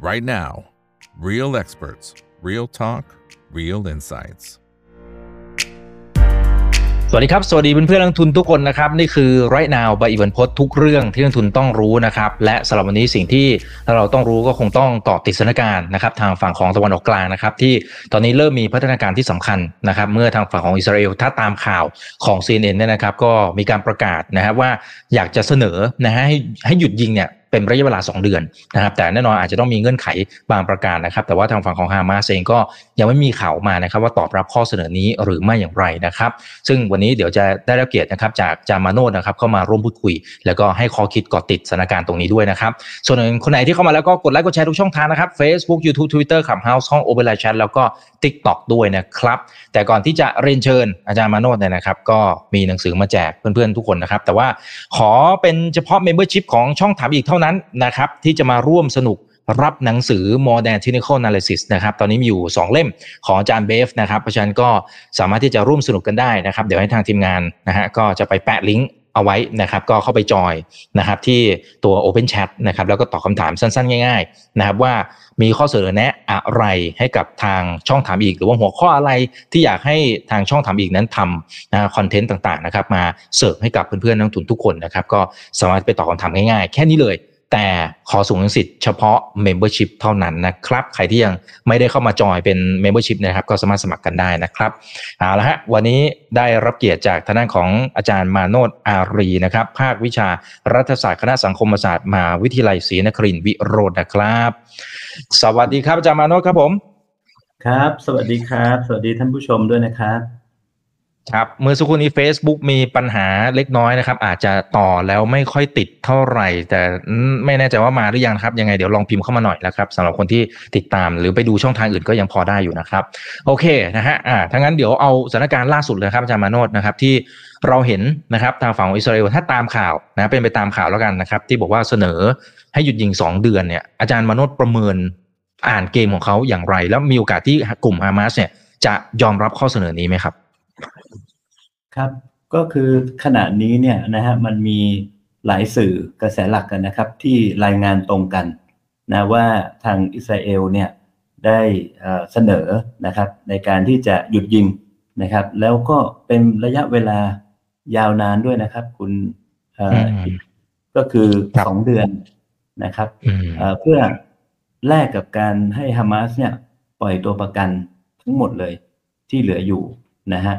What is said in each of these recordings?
right now. Real experts, real talk, real insights. สวัสดีครับ สวัสดีเพื่อนเพื่อนนักทุนทุกคนนะครับ นี่คือ right now ใบอีเวนพดทุกเรื่องที่นักทุนต้องรู้นะครับ และสำหรับวันนี้สิ่งที่เราต้องรู้ก็คงต้องต่อติดสถานการณ์นะครับทางฝั่งของตะวันออกกลางนะครับ ที่ตอนนี้เริ่มมีพัฒนาการที่สำคัญนะครับ เมื่อทางฝั่งของอิสราเอลถ้าตามข่าวของ CNN เนี่ยนะครับ ก็มีการประกาศนะครับว่าอยากจะเสนอนะฮะให้ให้หยุดยิงเนี่ย เป็นระยะเวลา 2 เดือนนะครับ แต่แน่นอนอาจจะต้องมีเงื่อนไขบางประการนะครับ แต่ว่าทางฝั่งของฮามาสเองก็ยังไม่มีข่าวมานะครับ ว่าตอบรับข้อเสนอนี้หรือไม่อย่างไรนะครับ ซึ่งวันนี้เดี๋ยวจะได้รับเกียรตินะครับจากจามาโนดนะครับเข้ามาร่วมพูดคุย แล้วก็ให้ข้อคิดก่อติดสถานการณ์ตรงนี้ด้วยนะครับ ส่วนคนไหนที่เข้ามาแล้วก็กดไลค์กดแชร์ทุกช่องทางนะครับ Facebook YouTube Twitter ขับ House ห้อง o อเ e อ a Chat แล้วก็ TikTok ด้วยนะครับ แต่ก่อนที่จะเรียนเชิญอาจารย์มาโนดเนี่ยนะครับ ก็มีหนังสือมาแจกเพื่อนๆทุกคนนะครับ แต่ว่าขอเป็นเฉพาะ Membership ของช่องถามอีกเท่านั้นนะครับที่จะมาร่วมสนุกรับหนังสือ Modern Technical Analysis นะครับ ตอนนี้มีอยู่ 2 เล่มของอาจารย์เบฟนะครับ เพราะฉะนั้นก็สามารถที่จะร่วมสนุกกันได้นะครับ เดี๋ยวให้ทางทีมงานนะฮะก็จะไปแปะลิงก์เอาไว้นะครับ ก็เข้าไปจอยนะครับที่ตัว Open Chat นะครับ แล้วก็ตอบคำถามสั้นๆ ง่ายๆนะครับว่ามีข้อเสนอแนะอะไรให้กับทางช่องถามอีก หรือว่าหัวข้ออะไรที่อยากให้ทางช่องถามอีกนั้นทำนะคอนเทนต์ต่างๆนะครับมาเสิร์ฟให้กับเพื่อนๆนักทุนทุกคนนะครับ ก็สามารถไปตอบคำถามง่ายๆ แค่นี้เลย แต่ขอสูงสิทธิ์เฉพาะ Membership เท่านั้นนะครับ ใครที่ยังไม่ได้เข้ามาจอยเป็น Membership นะครับ ก็สามารถสมัครกันได้นะครับเอาละฮะวันนี้ได้รับเกียรติจากทางด้านของอาจารย์มาโนดอารีนะครับ ภาควิชารัฐศาสตร์คณะสังคมศาสตร์มหาวิทยาลัยศรีนครินทร์วิโรจน์นะครับ สวัสดีครับอาจารย์มาโนดครับผม ครับ สวัสดีครับ สวัสดีท่านผู้ชมด้วยนะครับ ครับเมื่อสักครู่นี้ Facebook มีปัญหาเล็กน้อยนะครับ อาจจะต่อแล้วไม่ค่อยติดเท่าไหร่ แต่ไม่แน่ใจว่ามาหรือยังครับ ยังไงเดี๋ยวลองพิมพ์เข้ามาหน่อยนะครับสำหรับคนที่ติดตามหรือไปดูช่องทางอื่นก็ยังพอได้อยู่นะครับ โอเคนะฮะอ่าถ้างั้นเดี๋ยวเอาสถานการณ์ล่าสุดเลยครับอาจารย์มาโนดนะครับที่เราเห็นนะครับทางฝั่งของอิสราเอลถ้าตามข่าวนะเป็นไปตามข่าวแล้วกันนะครับที่บอกว่าเสนอให้หยุดยิง 2 เดือนเนี่ยอาจารย์มาโนดประเมินอ่านเกมของเขาอย่างไร แล้วมีโอกาสที่กลุ่มฮามาสเนี่ยจะยอมรับข้อเสนอนี้ไหมครับ ครับ ก็คือขณะนี้เนี่ยนะฮะมันมีหลายสื่อกระแสหลักกันนะครับ ที่รายงานตรงกันนะว่าทางอิสราเอลเนี่ยได้เสนอนะครับ ในการที่จะหยุดยิงนะครับ แล้วก็เป็นระยะเวลายาวนานด้วยนะครับ คุณก็คือสองเดือนนะครับเพื่อแลกกับการให้ฮามาสเนี่ยปล่อยตัวประกันทั้งหมดเลยที่เหลืออยู่นะฮะ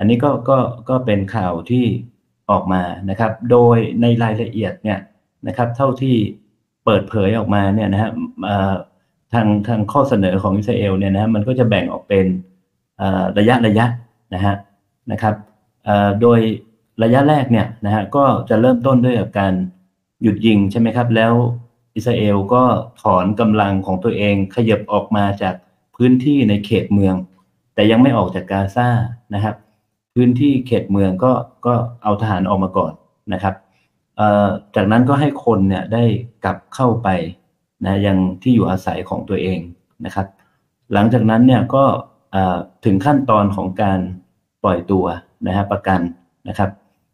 อันนี้ก็ก็ก็เป็นข่าวที่ออกมานะครับ โดยในรายละเอียดเนี่ยนะครับ เท่าที่เปิดเผยออกมาเนี่ยนะฮะทางทางข้อเสนอของอิสราเอลเนี่ยนะมันก็จะแบ่งออกเป็นระยะระยะนะฮะนะครับโดยระยะแรกเนี่ยนะฮะก็จะเริ่มต้นด้วยกการหยุดยิงใช่ไหมครับ แล้วอิสราเอลก็ถอนกำลังของตัวเองขยับออกมาจากพื้นที่ในเขตเมือง แต่ยังไม่ออกจากกาซานะครับ พื้นที่เขตเมืองก็ก็เอาทหารออกมาก่อนนะครับจากนั้นก็ให้คนเนี่ยได้กลับเข้าไปนะยังที่อยู่อาศัยของตัวเองนะครับ หลังจากนั้นเนี่ยก็ถึงขั้นตอนของการปล่อยตัวนะฮะประกันนะครับ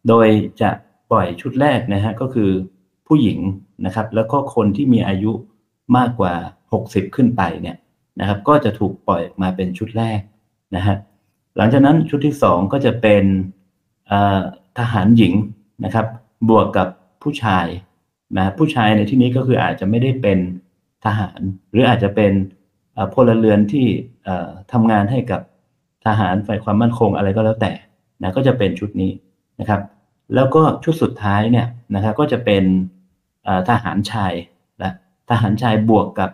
โดยจะปล่อยชุดแรกนะฮะก็คือผู้หญิงนะครับ แล้วก็คนที่มีอายุมากกว่า 60 ขึ้นไปเนี่ยนะครับ ก็จะถูกปล่อยมาเป็นชุดแรกนะฮะ หลังจากนั้นชุดที่สองก็จะเป็นทหารหญิงนะครับ บวกกับผู้ชายนะผู้ชายในที่นี้ก็คืออาจจะไม่ได้เป็นทหาร หรืออาจจะเป็นพลเรือนที่ทำงานให้กับทหารฝ่ายความมั่นคงอะไรก็แล้วแต่นะก็จะเป็นชุดนี้นะครับ แล้วก็ชุดสุดท้ายเนี่ยนะครับก็จะเป็นทหารชายนะทหารชายบวกกับ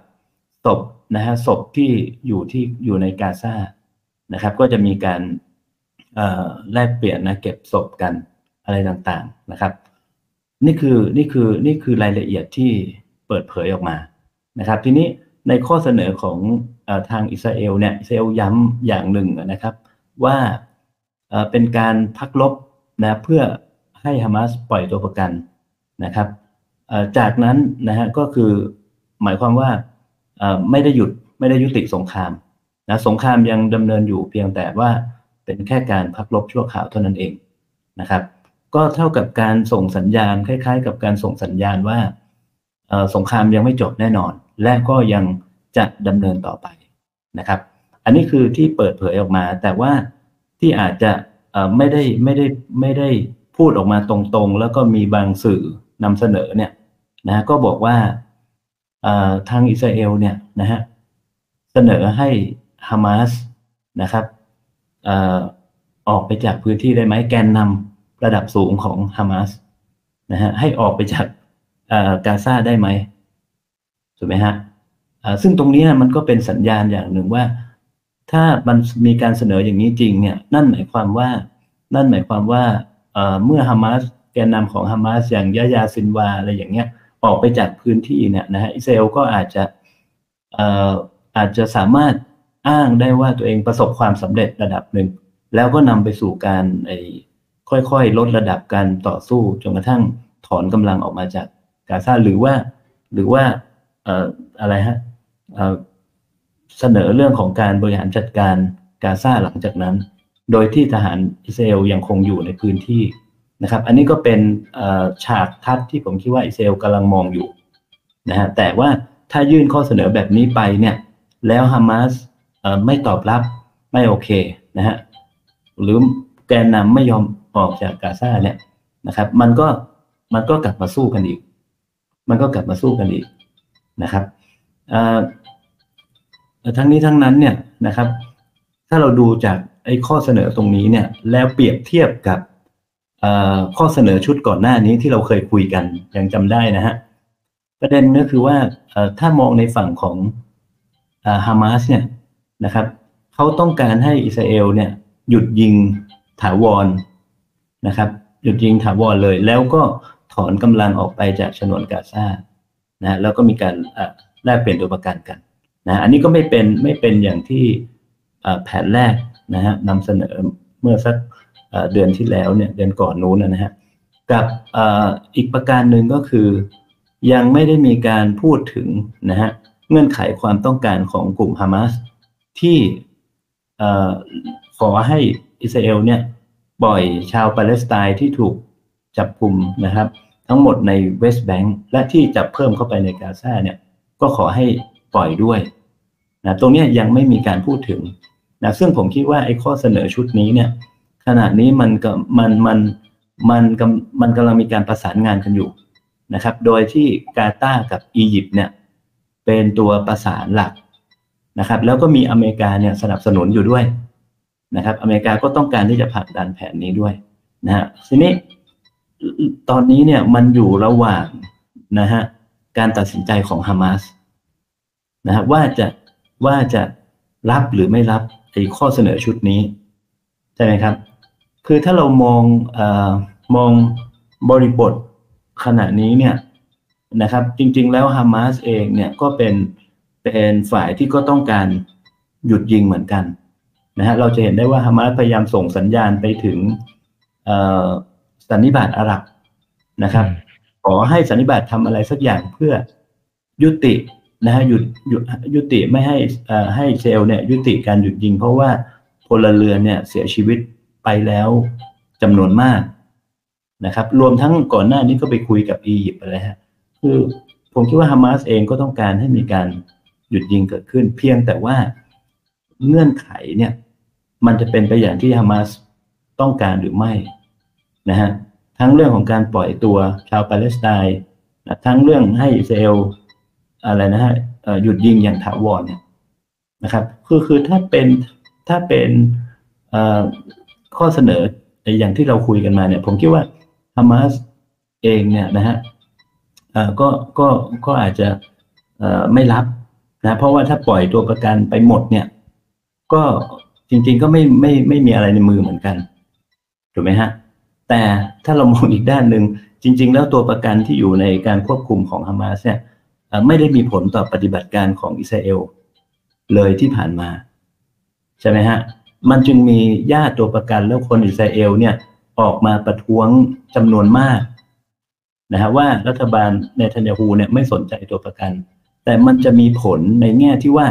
ศพนะฮะศพที่อยู่ที่อยู่ในกาซา นะครับ ก็จะมีการแลกเปลี่ยนนะเก็บศพกันอะไรต่างๆนะครับ นี่คือนี่คือนี่คือรายละเอียดที่เปิดเผยออกมานะครับ ทีนี้ในข้อเสนอของอทางอิสราเอลเนี่ยอิสราเอลย้ำอย่างหนึ่งนะครับ ว่าเป็นการพักลบนะเพื่อให้ฮามาสปล่อยตัวประกันนะครับจากนั้นนะฮะก็คือหมายความว่าไม่ได้หยุดไม่ได้ยุติสงคราม นะสงครามยังดำเนินอยู่เพียงแต่ว่าเป็นแค่การพักลบชั่วคราวเท่านั้นเองนะครับ ก็เท่ากับการส่งสัญญาณคล้าย ๆ กับการส่งสัญญาณว่าสงครามยังไม่จบแน่นอน และก็ยังจะดำเนินต่อไปนะครับ อันนี้คือที่เปิดเผยออกมา แต่ว่าที่อาจจะไม่ได้ไม่ได้ไม่ได้พูดออกมาตรงๆ แล้วก็มีบางสื่อนำเสนอเนี่ยนะก็บอกว่าทางอิสราเอลเนี่ยนะฮะเสนอให้ ฮามาสนะครับออกไปจากพื้นที่ได้ไหมแกนนำระดับสูงของฮามาสนะฮะให้ออกไปจากกาซาได้ไหมถูกไหมฮะซึ่งตรงนี้มันก็เป็นสัญญาณอย่างหนึ่งว่า ถ้ามันมีการเสนออย่างนี้จริงเนี่ยนั่นหมายความว่านั่นหมายความว่าเมื่อฮามาสแกนนำของฮามาสอย่างยะยาซินวาอะไรอย่างเงี้ยออกไปจากพื้นที่เนี่ยนะฮะอิสราเอลก็อาจจะอาจจะสามารถ อ้างได้ว่าตัวเองประสบความสำเร็จระดับหนึ่ง แล้วก็นำไปสู่การไอ้ค่อยๆ ลดระดับการต่อสู้จนกระทั่งถอนกำลังออกมาจากกาซาหรือว่า หรือว่าเอ่ออะไรฮะเสนอเรื่องของการบริหารจัดการกาซาหลังจากนั้น โดยที่ทหารอิสราเอลยังคงอยู่ในพื้นที่นะครับ อันนี้ก็เป็นฉากทัดที่ผมคิดว่าอิสราเอลกำลังมองอยู่นะฮะแต่ว่าถ้ายื่นข้อเสนอแบบนี้ไปเนี่ย แล้วฮามาส ไม่ตอบรับไม่โอเคนะฮะหรือแกนนำไม่ยอมออกจากกาซาเนี่ยนะครับ มันก็มันก็กลับมาสู้กันอีก มันก็กลับมาสู้กันอีกนะครับทั้งนี้ทั้งนั้นเนี่ยนะครับ ถ้าเราดูจากไอ้ข้อเสนอตรงนี้เนี่ย แล้วเปรียบเทียบกับข้อเสนอชุดก่อนหน้านี้ที่เราเคยคุยกันยังจำได้นะฮะประเด็นก็คือว่าถ้ามองในฝั่งของฮามาสเนี่ย นะครับเขาต้องการให้อิสราเอลเนี่ยหยุดยิงถาวรนะครับ หยุดยิงถาวรเลย แล้วก็ถอนกำลังออกไปจากฉนวนกาซานะแล้วก็มีการแลกเปลี่ยนตัวประกันกันนะอันนี้ก็ไม่เป็นไม่เป็นอย่างที่แผนแรกนะฮะนำเสนอเมื่อสักเดือนที่แล้วเนี่ยเดือนก่อนนู้นนะฮะกับอีกประการหนึ่งก็คือ ยังไม่ได้มีการพูดถึงนะฮะเงื่อนไขความต้องการของกลุ่มฮามาส ที่ขอให้อิสราเอลเนี่ยปล่อยชาวปาเลสไตน์ที่ถูกจับกลุ่มนะครับ ทั้งหมดในเวสต์แบงก์และที่จะเพิ่มเข้าไปในกาซาเนี่ยก็ขอให้ปล่อยด้วยนะตรงนี้ยังไม่มีการพูดถึงนะซึ่งผมคิดว่าไอ้ข้อเสนอชุดนี้เนี่ยขณะนี้มันก็มันมันมันกำมันกำลังมีการประสานงานกันอยู่นะครับ โดยที่กาตาร์กับอียิปต์เนี่ยเป็นตัวประสานหลัก นะครับ แล้วก็มีอเมริกาเนี่ยสนับสนุนอยู่ด้วยนะครับ อเมริกาก็ต้องการที่จะผลักดันแผนนี้ด้วยนะฮะทีนี้ตอนนี้เนี่ยมันอยู่ระหว่างนะฮะการตัดสินใจของฮามาสนะฮะว่าจะว่าจะรับหรือไม่รับไอ้ข้อเสนอชุดนี้ใช่ไหมครับ คือถ้าเรามองอมองบริบทขณะนี้เนี่ยนะครับ จริง ๆ แล้วฮามาสเองเนี่ยก็เป็น เป็นฝ่ายที่ก็ต้องการหยุดยิงเหมือนกันนะฮะเราจะเห็นได้ว่าฮามาสพยายามส่งสัญญาณไปถึงสันนิบาตอาหรับนะครับ ขอให้สันนิบาตทำอะไรสักอย่างเพื่อยุตินะฮะหยุดหยุดยุติไม่ให้ให้เซลเนี่ยยุติการหยุดยิง เพราะว่าพลเรือนเนี่ยเสียชีวิตไปแล้วจำนวนมากนะครับ รวมทั้งก่อนหน้านี้ก็ไปคุยกับอียิปต์อะไรฮะคือผมคิดว่าฮามาสเองก็ต้องการให้มีการ หยุดยิงเกิดขึ้น เพียงแต่ว่าเงื่อนไขเนี่ย มันจะเป็นไปอย่างที่ฮามาสต้องการหรือไม่นะฮะทั้งเรื่องของการปล่อยตัวชาวปาเลสไตน์ทั้งเรื่องให้อิสราเอลอะไรนะฮะหยุดยิงอย่างถาวรเนี่ยนะครับคือคือถ้าเป็นถ้าเป็นข้อเสนออย่างที่เราคุยกันมาเนี่ย ผมคิดว่าฮามาสเองเนี่ยนะฮะก็ก็ก็อาจจะไม่รับ นะเพราะว่าถ้าปล่อยตัวประกันไปหมดเนี่ย ก็จริง ๆ ก็ไม่ไม่ไม่มีอะไรในมือเหมือนกันถูกไหมฮะ แต่ถ้าเรามองอีกด้านหนึ่งจริง ๆ แล้วตัวประกันที่อยู่ในการควบคุมของฮามาสเนี่ยไม่ได้มีผลต่อปฏิบัติการของอิสราเอลเลยที่ผ่านมา ใช่ไหมฮะ มันจึงมีญาติตัวประกันแล้วคนอิสราเอลเนี่ยออกมาประท้วงจำนวนมากนะฮะว่ารัฐบาลเนทันยาฮูเนี่ยไม่สนใจตัวประกัน แต่มันจะมีผลในแง่ที่ว่า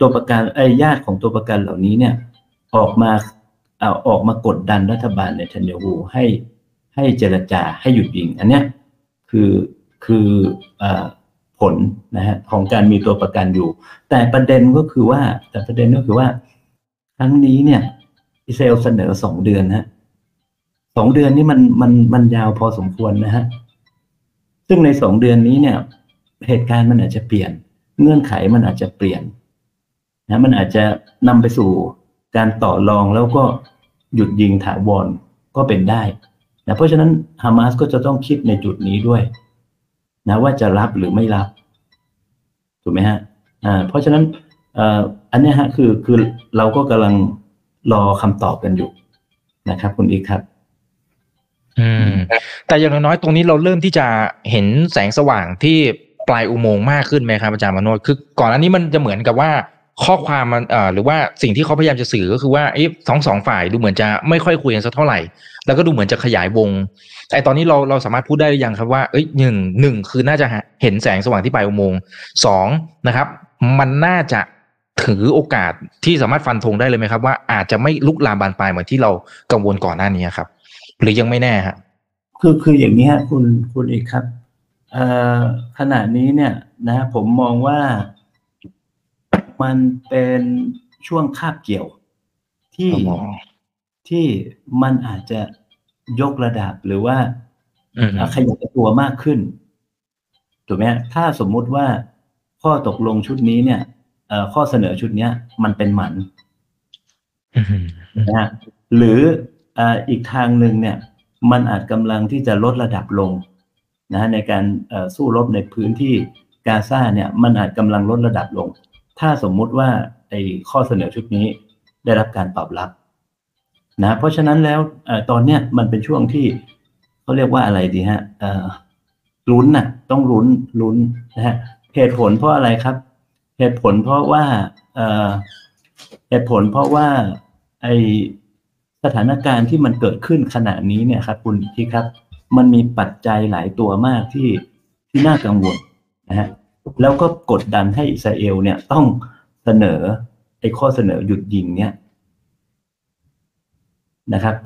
ตัวประกันไอ้ญาติของตัวประกันเหล่านี้เนี่ย ออกมาเอาออกมากดดันรัฐบาลเนทันยาฮูให้ให้เจรจาให้หยุดยิง อันเนี้ยคือคืออผลนะฮะของการมีตัวประกันอยู่ แต่ประเด็นก็คือว่า แต่ประเด็นก็คือว่าครั้งนี้เนี่ยอิสราเอลเสนอสองเดือนฮะสองเดือนนี้มันมันมันยาวพอสมควรนะฮะซึ่งในสองเดือนนี้เนี่ย เหตุการณ์มันอาจจะเปลี่ยน เงื่อนไขมันอาจจะเปลี่ยนนะมันอาจจะนำไปสู่การต่อรองแล้วก็หยุดยิงถาวรก็เป็นได้นะเพราะฉะนั้นฮามาสก็จะต้องคิดในจุดนี้ด้วยนะว่าจะรับหรือไม่รับถูกไหมฮะอ่าเพราะฉะนั้นอันนี้ฮะคือคือเราก็กำลังรอคำตอบกันอยู่นะครับ คุณอีกครับ อืม แต่อย่างน้อยๆตรงนี้เราเริ่มที่จะเห็นแสงสว่างที่ ปลายอุโมงค์มากขึ้นไหมครับอาจารย์มโนคือก่อนอันนี้มันจะเหมือนกับว่าข้อความมันเอ่อหรือว่าสิ่งที่เขาพยายามจะสื่อก็คือว่าไอ้สองสองฝ่ายดูเหมือนจะไม่ค่อยคุยกันสักเท่าไหร่ แล้วก็ดูเหมือนจะขยายวงแต่ตอนนี้เราเราสามารถพูดได้หรือยังครับว่าเอ้ยหนึ่งหนึ่งคือน่าจะเห็นแสงสว่างที่ปลายอุโมงค์สองนะครับ มันน่าจะถือโอกาสที่สามารถฟันธงได้เลยไหมครับ ว่าอาจจะไม่ลุกลามบานปลายเหมือนที่เรากังวลก่อนหน้านี้ครับ หรือยังไม่แน่ฮะคือคืออย่างนี้ฮะคุณคุณเอกครับ ขณะนี้เนี่ยนะผมมองว่ามันเป็นช่วงคาบเกี่ยวที่ที่มันอาจจะยกระดับหรือว่าขยายตัวมากขึ้นถูกไหมถ้าสมมุติว่าข้อตกลงชุดนี้เนี่ยข้อเสนอชุดนี้มันเป็นหมันนะฮะหรืออีกทางหนึ่งเนี่ย มันอาจกำลังที่จะลดระดับลง นะในการสู้รบในพื้นที่กาซาเนี่ยมันอาจกำลังลดระดับลง ถ้าสมมุติว่าไอ้ข้อเสนอชุดนี้ได้รับการตอบรับนะเพราะฉะนั้นแล้วตอนเนี้ยมันเป็นช่วงที่เขาเรียกว่าอะไรดีฮะลุ้นน่ะต้องลุ้นลุ้นนะฮะเหตุผลเพราะอะไรครับ เหตุผลเพราะว่าเหตุผลเพราะว่าไอสถานการณ์ที่มันเกิดขึ้นขณะนี้เนี่ยครับ คุณที่ครับ มันมีปัจจัยหลายตัวมากที่ที่น่ากังวลนะฮะแล้วก็กดดันให้อิสราเอลเนี่ยต้องเสนอไอ้ข้อเสนอหยุดยิงเนี่ยนะครับ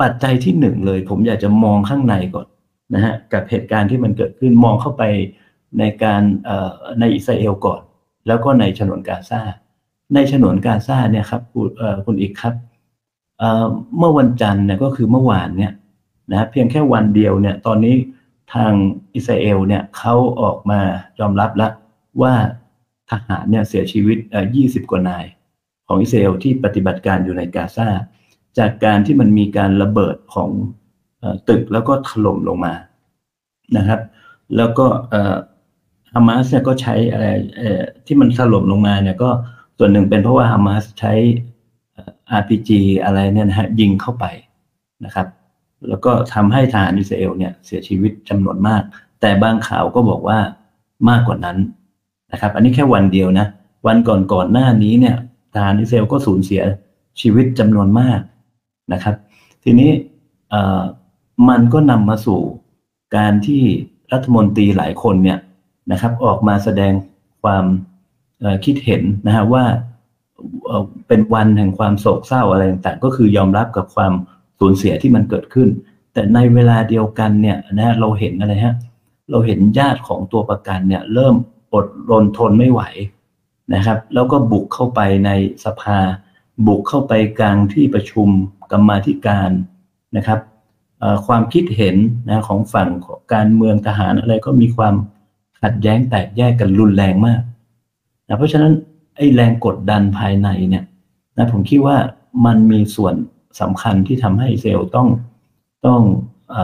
ปัจจัยที่หนึ่งเลย ผมอยากจะมองข้างในก่อนนะฮะกับเหตุการณ์ที่มันเกิดขึ้นมองเข้าไปในการในอิสราเอลก่อน แล้วก็ในฉนวนกาซาในฉนวนกาซาเนี่ยครับคุณอีกครับเมื่อวันจันทร์เนี่ยก็คือเมื่อวานเนี่ย นะเพียงแค่วันเดียวเนี่ยตอนนี้ทางอิสราเอลเนี่ยเขาออกมายอมรับแล้วว่าทหารเนี่ยเสียชีวิตเอ่อ20 กว่านาย ของอิสราเอลที่ปฏิบัติการอยู่ในกาซาจากการที่มันมีการระเบิดของตึกแล้วก็ถล่มลงมานะครับ แล้วก็ฮามาสเนี่ยก็ใช้อะไรที่มันถล่มลงมาเนี่ยก็ส่วนหนึ่งเป็นเพราะว่าฮามาสใช้ RPG อะไรเนี่ยนะฮะยิงเข้าไปนะครับ แล้วก็ทำให้ทหารอิสราเอลเนี่ยเสียชีวิตจำนวนมาก แต่บางข่าวก็บอกว่ามากกว่านั้นนะครับ อันนี้แค่วันเดียวนะ วันก่อนก่อนหน้านี้เนี่ยทหารอิสราเอลก็สูญเสียชีวิตจำนวนมากนะครับ ทีนี้มันก็นำมาสู่การที่รัฐมนตรีหลายคนเนี่ยนะครับ ออกมาแสดงความคิดเห็นนะฮะว่าเป็นวันแห่งความโศกเศร้าอะไรต่างๆก็คือยอมรับกับความ สูญเสียที่มันเกิดขึ้น แต่ในเวลาเดียวกันเนี่ยนะเราเห็นอะไรฮะเราเห็นญาติของตัวประกันเนี่ยเริ่มอดรนทนไม่ไหวนะครับ แล้วก็บุกเข้าไปในสภา บุกเข้าไปกลางที่ประชุมกรรมาธิการนะครับความคิดเห็นนะของฝั่งของการเมืองทหารอะไรก็มีความขัดแย้งแตกแยกกันรุนแรงมากนะเพราะฉะนั้นไอ้แรงกดดันภายในเนี่ยนะผมคิดว่ามันมีส่วน สำคัญที่ทำให้เซลล์ต้องต้องอ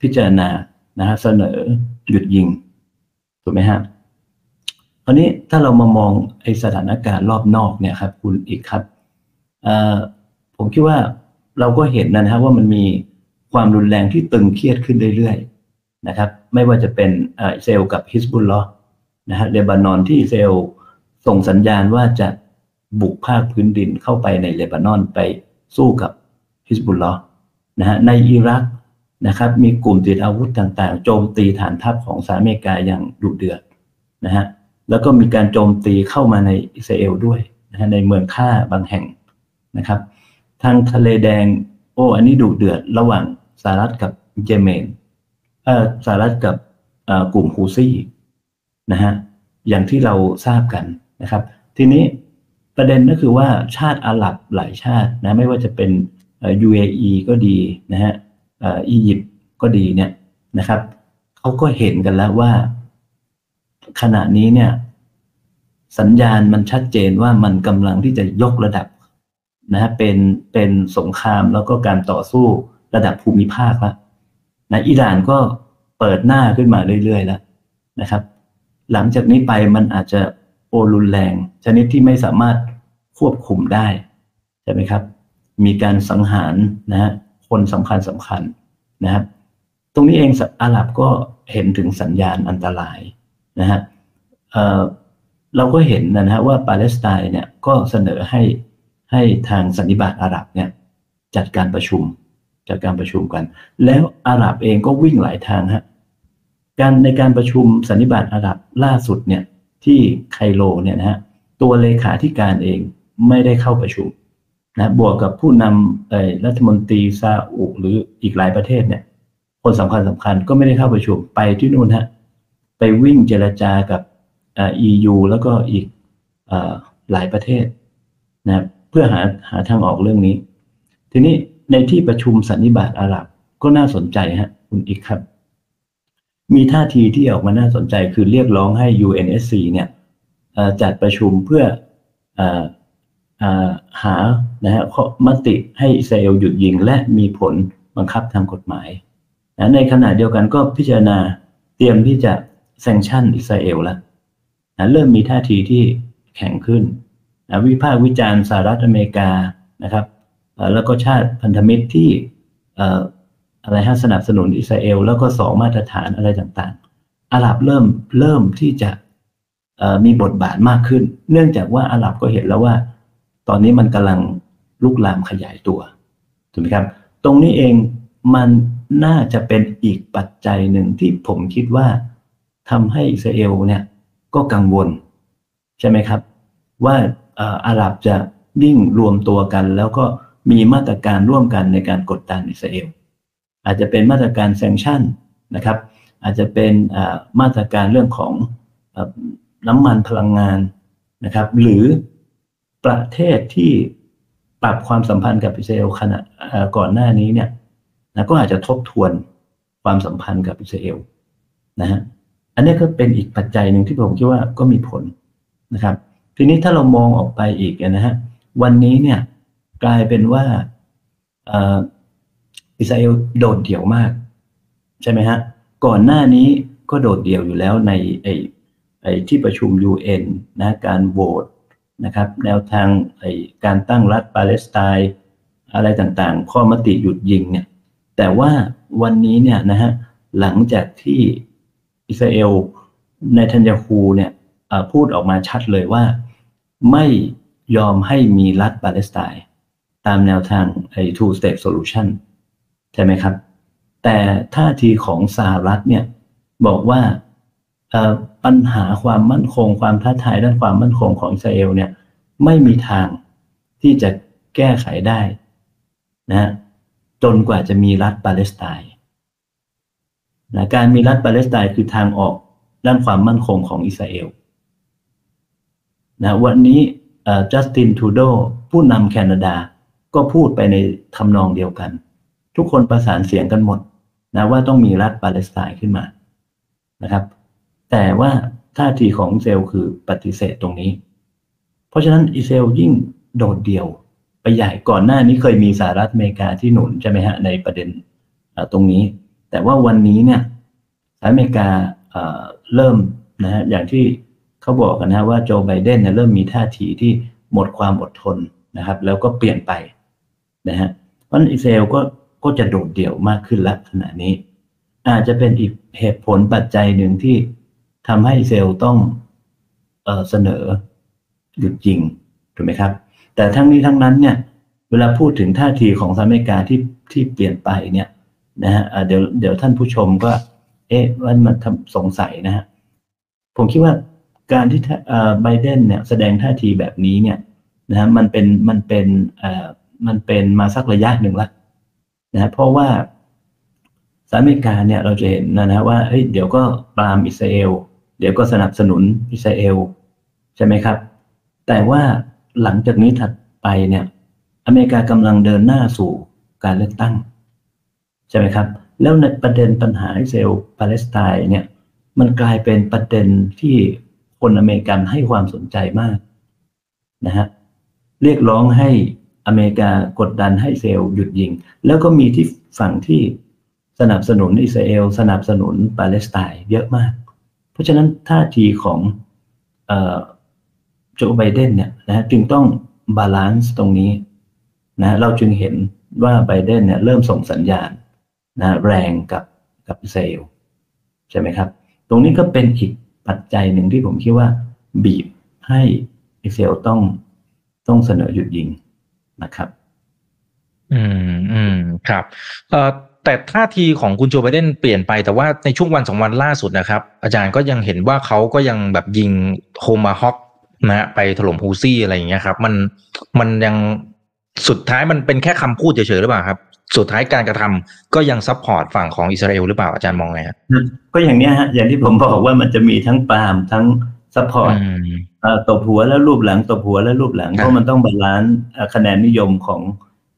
พิจารณานะฮะเสนอหยุดยิงถูกไหมฮะตอนนี้ถ้าเรามามองไอสถานการณ์รอบนอกเนี่ยครับคุณอีกครับผมคิดว่าเราก็เห็นนะฮะว่ามันมีความรุนแรงที่ตึงเครียดขึ้นเรื่อยๆนะครับ ไม่ว่าจะเป็นอิสราเอลกับฮิสบุลลอนะฮะเลบานอนที่อิสราเอลส่งสัญญาณว่าจะบุกภาคพื้นดินเข้าไปในเลบานอนไปสู้กับ ฮิสบุลลอนะฮะในอิรักนะครับ มีกลุ่มติดอาวุธต่างๆ โจมตีฐานทัพของสหรัฐอเมริกาอย่างดุเดือดนะฮะแล้วก็มีการโจมตีเข้ามาในอิสราเอลด้วยนะฮะในเมืองค่าบางแห่งนะครับ ทางทะเลแดง โอ้อันนี้ดุเดือดระหว่างสหรัฐกับเยเมนเอ่อสหรัฐกับกลุ่มฮูซี่นะฮะอย่างที่เราทราบกันนะครับ ทีนี้ประเด็นก็คือว่าชาติอาหรับหลายชาตินะไม่ว่าจะเป็น UAE ก็ดีนะฮะอียิปต์ก็ดีเนี่ยนะครับเขาก็เห็นกันแล้วว่า ขณะนี้เนี่ย สัญญาณมันชัดเจนว่ามันกำลังที่จะยกระดับนะฮะเป็นเป็นสงครามแล้วก็การต่อสู้ระดับภูมิภาคล้วนะอิหร่านก็เปิดหน้าขึ้นมาเรื่อยๆแล้วนะครับ หลังจากนี้ไปมันอาจจะโอรุนแรง ชนิดที่ไม่สามารถควบคุมได้ใช่ไหมครับ มีการสังหารนะฮะคนสำคัญสำคัญนะครับตรงนี้เองอาหรับก็เห็นถึงสัญญาณอันตรายนะฮะเเราก็เห็นนะฮะว่าปาเลสไตน์เนี่ยก็เสนอให้ให้ทางสันนิบาตอาหรับเนี่ยจัดการประชุมจัดการประชุมกัน แล้วอาหรับเองก็วิ่งหลายทางฮะการในการประชุมสันนิบาตอาหรับล่าสุดเนี่ยที่ไคโรเนี่ยนะฮะตัวเลขาธิการเองไม่ได้เข้าประชุม นะบวกกับผู้นำรัฐมนตรีซาอุหรืออีกหลายประเทศเนี่ย คนสำคัญสำคัญก็ไม่ได้เข้าประชุมไปที่นู่นฮะไปวิ่งเจรจากับอ EU แล้วก็อีกอหลายประเทศนะเพื่อหาหาทางออกเรื่องนี้ ทีนี้ในที่ประชุมสันนิบาตอาหรับก็น่าสนใจฮะคุณอีกครับ มีท่าทีที่ออกมาน่าสนใจคือเรียกร้องให้ UNSC เนี่ยจัดประชุมเพื่ออ หานะฮะมติให้อิสราเอลหยุดยิง และมีผลบังคับทางกฎหมายนะในขณะเดียวกันก็พิจารณาเตรียมที่จะแซงชั่นอิสราเอลแล้วนะเริ่มมีท่าทีที่แข็งขึ้นนะวิพากษ์วิจารณ์สหรัฐอเมริกานะครับแล้วก็ชาติพันธมิตรที่อะไรฮะสนับสนุนอิสราเอล แล้วก็สองมาตรฐานอะไรต่างๆ อาหรับเริ่มเริ่มที่จะมีบทบาทมากขึ้น เนื่องจากว่าอาหรับก็เห็นแล้วว่า ตอนนี้มันกำลังลุกลามขยายตัวถูกไหมครับ ตรงนี้เองมันน่าจะเป็นอีกปัจจัยหนึ่งที่ผมคิดว่าทำให้อิสราเอลเนี่ยก็กังวล ใช่ไหมครับ ว่าอาหรับจะวิ่งรวมตัวกัน แล้วก็มีมาตรการร่วมกันในการกดดันอิสราเอลอาจจะเป็นมาตรการแซงชั่นนะครับ อาจจะเป็นมาตรการเรื่องของน้ำมันพลังงานนะครับ หรือ ประเทศที่ปรับความสัมพันธ์กับอิสราเอลขณะก่อนหน้านี้เนี่ยนะก็อาจจะทบทวนความสัมพันธ์กับอิสราเอลนะฮะอันนี้ก็เป็นอีกปัจจัยหนึ่งที่ผมคิดว่าก็มีผลนะครับ ทีนี้ถ้าเรามองออกไปอีกนะฮะวันนี้เนี่ยกลายเป็นว่าอิสราเอลโดดเดี่ยวมาก ใช่ไหมฮะก่อนหน้านี้ก็โดดเดี่ยวอยู่แล้วในไอ้ไอที่ประชุม UN นะการโหวต นะครับ แนวทางไอการตั้งรัฐปาเลสไตน์อะไรต่างๆ ข้อมติหยุดยิงเนี่ยแต่ว่าวันนี้เนี่ยนะฮะหลังจากที่อิสราเอลในทันยาฮูเนี่ยพูดออกมาชัดเลยว่าไม่ยอมให้มีรัฐปาเลสไตน์ตามแนวทางไอ้ two state solution ใช่ไหมครับ แต่ท่าทีของสหรัฐเนี่ยบอกว่า ปัญหาความมั่นคง ความท้าทายด้านความมั่นคงของอิสราเอลเนี่ยไม่มีทางที่จะแก้ไขได้นะจนกว่าจะมีรัฐปาเลสไตน์นะการมีรัฐปาเลสไตน์คือทางออกด้านความมั่นคงของอิสราเอลนะวันนี้จัสตินทูโดผู้นำแคนาดาก็พูดไปในทำนองเดียวกัน ทุกคนประสานเสียงกันหมดนะว่าต้องมีรัฐปาเลสไตน์ขึ้นมานะครับ แต่ว่าท่าทีของอิสราเอลคือปฏิเสธตรงนี้ เพราะฉะนั้นอิสราเอลยิ่งโดดเดี่ยวไปใหญ่ก่อนหน้านี้เคยมีสหรัฐอเมริกาที่หนุนใช่ไหมฮะในประเด็นตรงนี้ แต่ว่าวันนี้เนี่ยสหรัฐอเมริกาเริ่มนะฮะอย่างที่เขาบอกกันนะว่าโจไบเดนเนี่ยเริ่มมีท่าทีที่หมดความอดทนนะครับ แล้วก็เปลี่ยนไปนะฮะเพราะอิสราเอลก็ก็จะโดดเดี่ยวมากขึ้นละขณะนี้ อาจจะเป็นอีกเหตุผลปัจจัยหนึ่งที่ ทำให้อิสราเอลต้องเออเสนอหยุดยิงถูกไหมครับ แต่ทั้งนี้ทั้งนั้นเนี่ยเวลาพูดถึงท่าทีของสหรัฐอเมริกาที่ที่เปลี่ยนไปเนี่ยนะฮะเดี๋ยวเดี๋ยวท่านผู้ชมก็ เอ๊ะมันมันทำสงสัยนะฮะผมคิดว่าการที่ไบเดนเนี่ยแสดงท่าทีแบบนี้เนี่ยนะฮะมันเป็นมันเป็นเอ่อมันเป็นมาสักระยะหนึ่งละนะเพราะว่าสหรัฐอเมริกาเนี่ยเราจะเห็นนะนะว่าเฮ้ยเดี๋ยวก็ปรามอิสราเอล เดี๋ยวก็สนับสนุนอิสราเอลใช่ไหมครับ แต่ว่าหลังจากนี้ถัดไปเนี่ยอเมริกากำลังเดินหน้าสู่การเลือกตั้ง ใช่ไหมครับ แล้วในประเด็นปัญหาอิสราเอลปาเลสไตน์เนี่ยมันกลายเป็นประเด็นที่คนอเมริกันให้ความสนใจมากนะฮะเรียกร้องให้อเมริกากดดันให้เซลหยุดยิง แล้วก็มีที่ฝั่งที่สนับสนุนอิสราเอลสนับสนุนปาเลสไตน์เยอะมาก เพราะฉะนั้นท่าทีของโจไบเดนเนี่ยนะจึงต้อง balance ตรงนี้นะเราจึงเห็นว่าไบเดนเนี่ยเริ่มส่งสัญญาณนะแรงกับกับเอลใช่ไหมครับ ตรงนี้ก็เป็นอีกปัจจัยหนึ่งที่ผมคิดว่าบีบให้เอลต้องต้องเสนอหยุดยิงนะครับ อืมอืมครับเอ่อ แต่ท่าทีของคุณโจไบเดนเปลี่ยนไปแต่ว่าในช่วงวันสองวันล่าสุดนะครับ อาจารย์ก็ยังเห็นว่าเขาก็ยังแบบยิงโทมาฮอว์กนะไปถล่มฮูตีอะไรอย่างเงี้ยครับ มันมันยังสุดท้ายมันเป็นแค่คำพูดเฉยๆหรือเปล่าครับ สุดท้ายการกระทำก็ยัง support ฝั่งของอิสราเอลหรือเปล่าอาจารย์มองไงครับก็อย่างนี้ฮะอย่างที่ผมบอกว่ามันจะมีทั้งปรามทั้ง support ตบหัวแล้วลูบหลังตบหัวแล้วลูบหลังเพราะมันต้อง balance คะแนนนิยมของ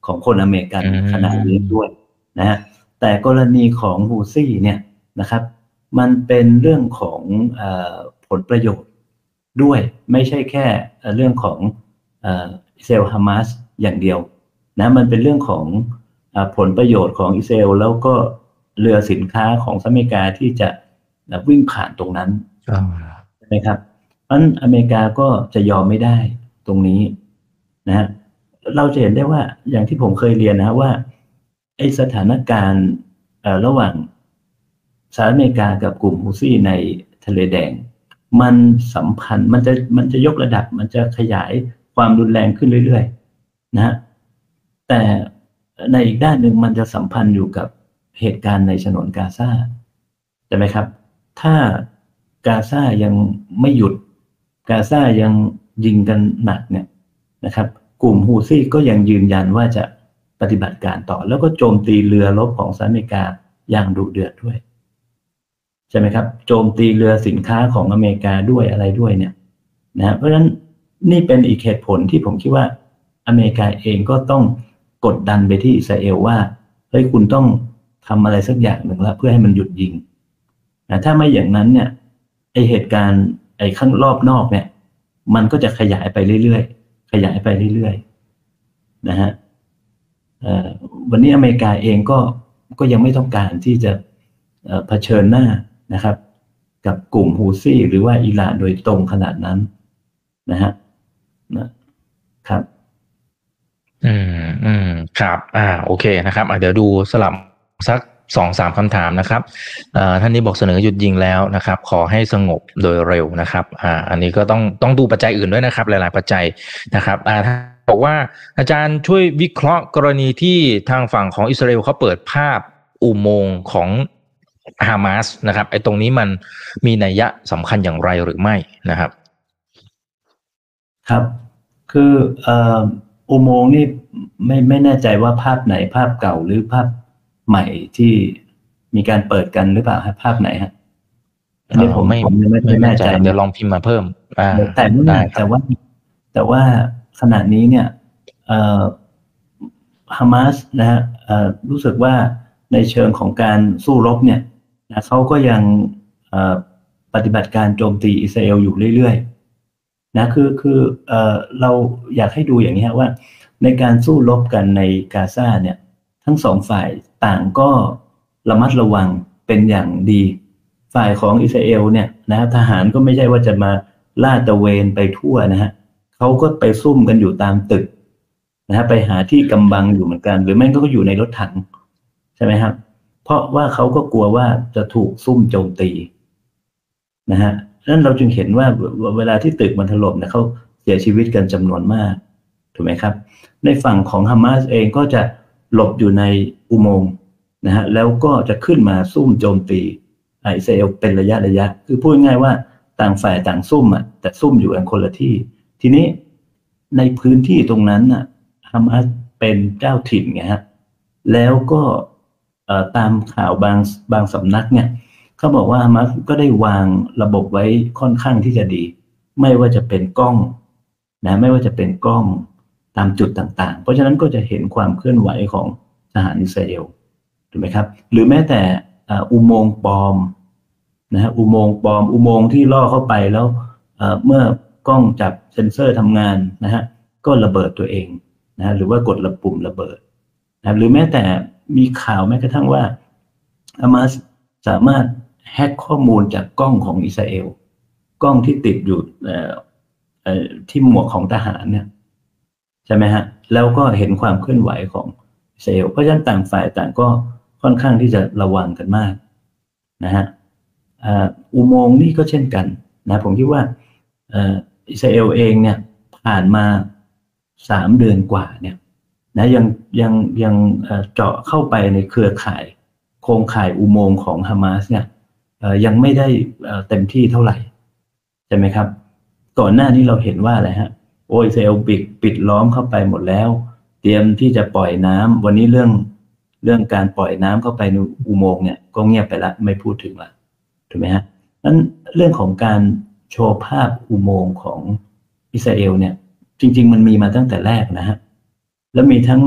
ของคนอเมริกันขนาดนี้ด้วย นะฮะแต่กรณีของฮูตีเนี่ยนะครับ มันเป็นเรื่องของอผลประโยชน์ด้วยไม่ใช่แค่เรื่องของอิสราเอลฮามาสอย่างเดียวนะมันเป็นเรื่องของอผลประโยชน์ของอิสราเอลแล้วก็เรือสินค้าของสหรัฐอเมริกาที่จะวิ่งผ่านตรงนั้นใช่ไหมครับเพราะอเมริกาก็จะยอมไม่ได้ตรงนี้นะฮะเราจะเห็นได้ว่าอย่างที่ผมเคยเรียนนะว่า ไอสถานการณ์ระหว่างสหรัฐอเมริกากับกลุ่มฮูซี่ในทะเลแดง มันสัมพันธ์มันจะมันจะยกระดับมันจะขยายความรุนแรงขึ้นเรื่อยๆนะแต่ในอีกด้านหนึ่งมันจะสัมพันธ์อยู่กับเหตุการณ์ในฉนวนกาซาใช่ไหมครับ ถ้ากาซายังไม่หยุด กาซายังยิงกันหนักเนี่ยนะครับ กลุ่มฮูซี่ก็ยังยืนยันว่าจะ ปฏิบัติการต่อ แล้วก็โจมตีเรือรบของสหรัฐอเมริกาอย่างดุเดือดด้วยใช่ไหมครับ โจมตีเรือสินค้าของอเมริกาด้วยอะไรด้วยเนี่ยนะเพราะฉะนั้นนี่เป็นอีกเหตุผลที่ผมคิดว่าอเมริกาเองก็ต้องกดดันไปที่อิสราเอลว่าเฮ้ยคุณต้องทำอะไรสักอย่างหนึ่งละเพื่อให้มันหยุดยิงนะถ้าไม่อย่างนั้นเนี่ยไอเหตุการณ์ไอข้างรอบนอกเนี่ย มันก็จะขยายไปเรื่อยๆขยายไปเรื่อยๆนะฮะ วันนี้อเมริกาเองก็ก็ยังไม่ต้องการที่จะเผชิญหน้านะครับ กับกลุ่มฮูซี่ หรือว่าอิหร่านโดยตรงขนาดนั้นนะฮะนะครับอืมอืมครับ อ่า โอเคนะครับเดี๋ยวดูสลับสักสองสามคำถามนะครับท่านนี้บอกเสนอหยุดยิงแล้วนะครับ ขอให้สงบโดยเร็วนะครับ อ่า อันนี้ก็ต้องต้องดูปัจจัยอื่นด้วยนะครับ หลาย ๆ ปัจจัยนะครับอ่า บอกว่าอาจารย์ช่วยวิเคราะห์กรณีที่ทางฝั่งของอิสราเอลเขาเปิดภาพอุโมงค์ของฮามาสนะครับไอ้ตรงนี้มันมีนัยยะสำคัญอย่างไรหรือไม่นะครับ ครับ คืออุโมงค์นี่ไม่ไม่แน่ใจว่าภาพไหนภาพเก่าหรือภาพใหม่ที่มีการเปิดกันหรือเปล่าครับภาพไหนฮะอันนี้ผมไม่ไม่แน่ใจเดี๋ยวลองพิมพ์มาเพิ่มแต่แต่ว่า แต่ว่า ขณะนี้เนี่ยฮามาสนะฮะรู้สึกว่าในเชิงของการสู้รบเนี่ยนะเขาก็ยังปฏิบัติการโจมตีอิสราเอลอยู่เรื่อยๆนะคือคือเเราอยากให้ดูอย่างนี้ว่า ในการสู้รบกันในกาซาเนี่ยทั้งสองฝ่ายต่างก็ระมัดระวังเป็นอย่างดีฝ่ายของอิสราเอลเนี่ยนะทหารก็ไม่ใช่ว่าจะมาลาดตะเวนไปทั่วนะฮะ เขาก็ไปซุ่มกันอยู่ตามตึกนะฮะไปหาที่กำบังอยู่เหมือนกัน หรือไม่ก็อยู่ในรถถังใช่ไหมครับ เพราะว่าเขาก็กลัวว่าจะถูกซุ่มโจมตีนะฮะนั้นเราจึงเห็นว่าเวลาที่ตึกมันถล่มเนี่ยเขาเสียชีวิตกันจำนวนมากถูกไหมครับ ในฝั่งของฮามาสเองก็จะหลบอยู่ในอุโมงค์นะฮะแล้วก็จะขึ้นมาซุ่มโจมตีอิสราเอลเป็นระยะระยะ คือพูดง่ายว่าต่างฝ่ายต่างซุ่มอะแต่ซุ่มอยู่กันคนละที่ ทีนี้ในพื้นที่ตรงนั้นน่ะฮามาสเป็นเจ้าถิ่นไงฮะแล้วก็ตามข่าวบางบางสำนักเนี่ยเขาบอกว่าฮามาสก็ได้วางระบบไว้ค่อนข้างที่จะดี ไม่ว่าจะเป็นกล้องนะไม่ว่าจะเป็นกล้องตามจุดต่างๆ เพราะฉะนั้นก็จะเห็นความเคลื่อนไหวของทหารอิสราเอลถูกไหมครับ หรือแม้แต่อุโมงค์ปลอมนะฮะอุโมงค์ปลอม อุโมงค์ที่ล่อเข้าไปแล้วเมื่อ กล้องจับเซ็นเซอร์ทำงานนะฮะก็ระเบิดตัวเองนะหรือว่ากดระปุ่มระเบิดนะหรือแม้แต่มีข่าวแม้กระทั่งว่าอามาสสามารถแฮกข้อมูลจากกล้องของอิสราเอลกล้องที่ติดอยู่ที่หมวกของทหารเนี่ยใช่ไหมฮะแล้วก็เห็นความเคลื่อนไหวของอิสราเอลเพราะฉะนั้นต่างฝ่ายต่างก็ค่อนข้างที่จะระวังกันมากนะฮะอุโมงค์นี่ก็เช่นกันนะผมคิดว่า อิสราเอลเองเนี่ยผ่านมาสามเดือนกว่าเนี่ยนะยังยังยังเจาะเข้าไปในเครือข่ายโครงข่ายอุโมงค์ของฮามาสเนี่ยยังไม่ได้เต็มที่เท่าไหร่ใช่ไหมครับ ก่อนหน้านี้เราเห็นว่าอะไรฮะโอ้ยเซลปิดปิดล้อมเข้าไปหมดแล้ว เตรียมที่จะปล่อยน้ำวันนี้เรื่องเรื่องการปล่อยน้ำเข้าไปในอุโมงค์เนี่ยก็เงียบไปละไม่พูดถึงละถูกไหมฮะนั้นเรื่องของการ โชว์ภาพอุโมงค์ของอิสราเอลเนี่ย จริง ๆ มันมีมาตั้งแต่แรกนะฮะ แล้วมีทั้ง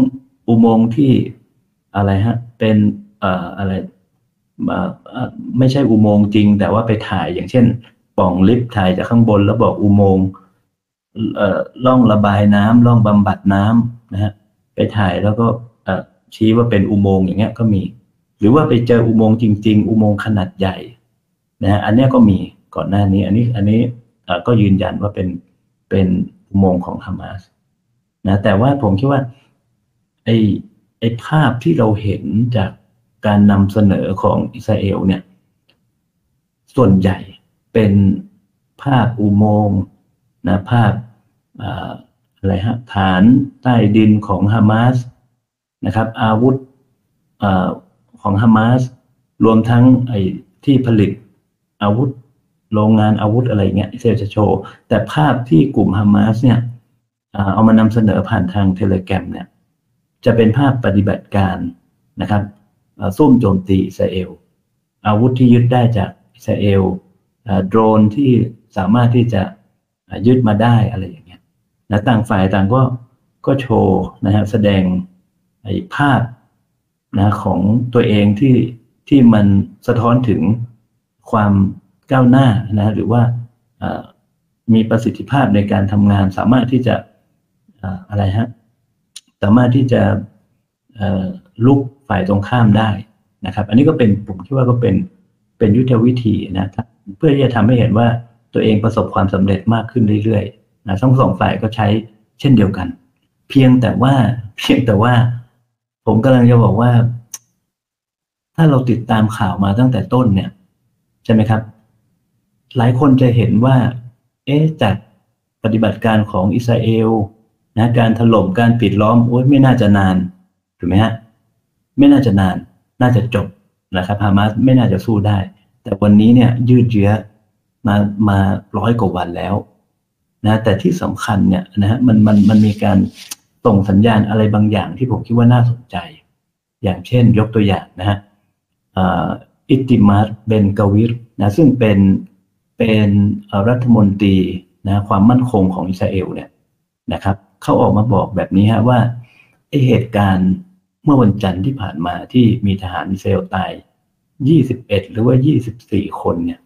อุโมงค์ที่อะไรฮะ เป็นเอ่ออะไรไม่ใช่อุโมงค์จริง แต่ว่าไปถ่ายอย่างเช่นป่องลิฟต์ถ่ายจากข้างบน แล้วบอกอุโมงค์ล่องระบายน้ำล่องบำบัดน้ำนะฮะไปถ่ายแล้วก็ชี้ว่าเป็นอุโมงค์อย่างเงี้ยก็มี หรือว่าไปเจออุโมงค์จริง ๆ อุโมงค์ขนาดใหญ่นะฮะอันนี้ก็มี ก่อนหน้านี้ อันนี้อันนี้ก็ยืนยันว่าเป็นเป็นอุโมงค์ของฮามาสนะแต่ว่าผมคิดว่าไอ้ไอ้ภาพที่เราเห็นจากการนำเสนอของอิสราเอลเนี่ย ส่วนใหญ่เป็นภาพอุโมงค์นะภาพอะไรฮะฐานใต้ดินของฮามาสนะครับ อาวุธอของฮามาสรวมทั้งไอ้ที่ผลิตอาวุธ โรงงานอาวุธอะไรเงี้ยเซลจะโชว์ แต่ภาพที่กลุ่มฮามาสเนี่ยเอามานำเสนอผ่านทางเทเลแกรมเนี่ยจะเป็นภาพปฏิบัติการนะครับซุ่มโจมตีอิสราเอลอาวุธที่ยึดได้จากอิสราเอลโดรนที่สามารถที่จะยึดมาได้อะไรอย่างเงี้ยนะต่างฝ่ายต่างก็ก็โชว์นะฮะแสดงไอภาพนะของตัวเองที่ที่มันสะท้อนถึงความ ก้าวหน้านะหรือว่ามีประสิทธิภาพในการทำงาน สามารถที่จะอะไรฮะสามารถที่จะลุกฝ่ายตรงข้ามได้นะครับ อันนี้ก็เป็นผมคิดว่าก็เป็นเป็นยุทธวิธีนะเพื่อที่จะทำให้เห็นว่าตัวเองประสบความสำเร็จมากขึ้นเรื่อยๆนะทั้งสองฝ่ายก็ใช้เช่นเดียวกัน เพียงแต่ว่าเพียงแต่ว่า ผมกำลังจะบอกว่า ถ้าเราติดตามข่าวมาตั้งแต่ต้นเนี่ย ใช่ไหมครับ หลายคนจะเห็นว่า เอ๊ะจากปฏิบัติการของอิสราเอลนะการถล่มการปิดล้อมโอ้ยไม่น่าจะนานถูกไหมฮะไม่น่าจะนาน น่าจะจบนะครับฮามาสไม่น่าจะสู้ได้ แต่วันนี้เนี่ยยืดเยื้อมามาร้อยกว่าวันแล้วนะแต่ที่สำคัญเนี่ยนะฮะมันมันมันมีการส่งสัญญาณอะไรบางอย่างที่ผมคิดว่าน่าสนใจ อย่างเช่นยกตัวอย่างนะฮะอิติมาร์เบนกาวิรนะซึ่งเป็น เป็นรัฐมนตรีนะความมั่นคงของอิสราเอลเนี่ยนะครับเขาออกมาบอกแบบนี้ฮะว่าไอเหตุการณ์เมื่อวันจันทร์ที่ผ่านมาที่มีทหารอิสราเอลตาย 21 หรือว่า 24 คนเนี่ย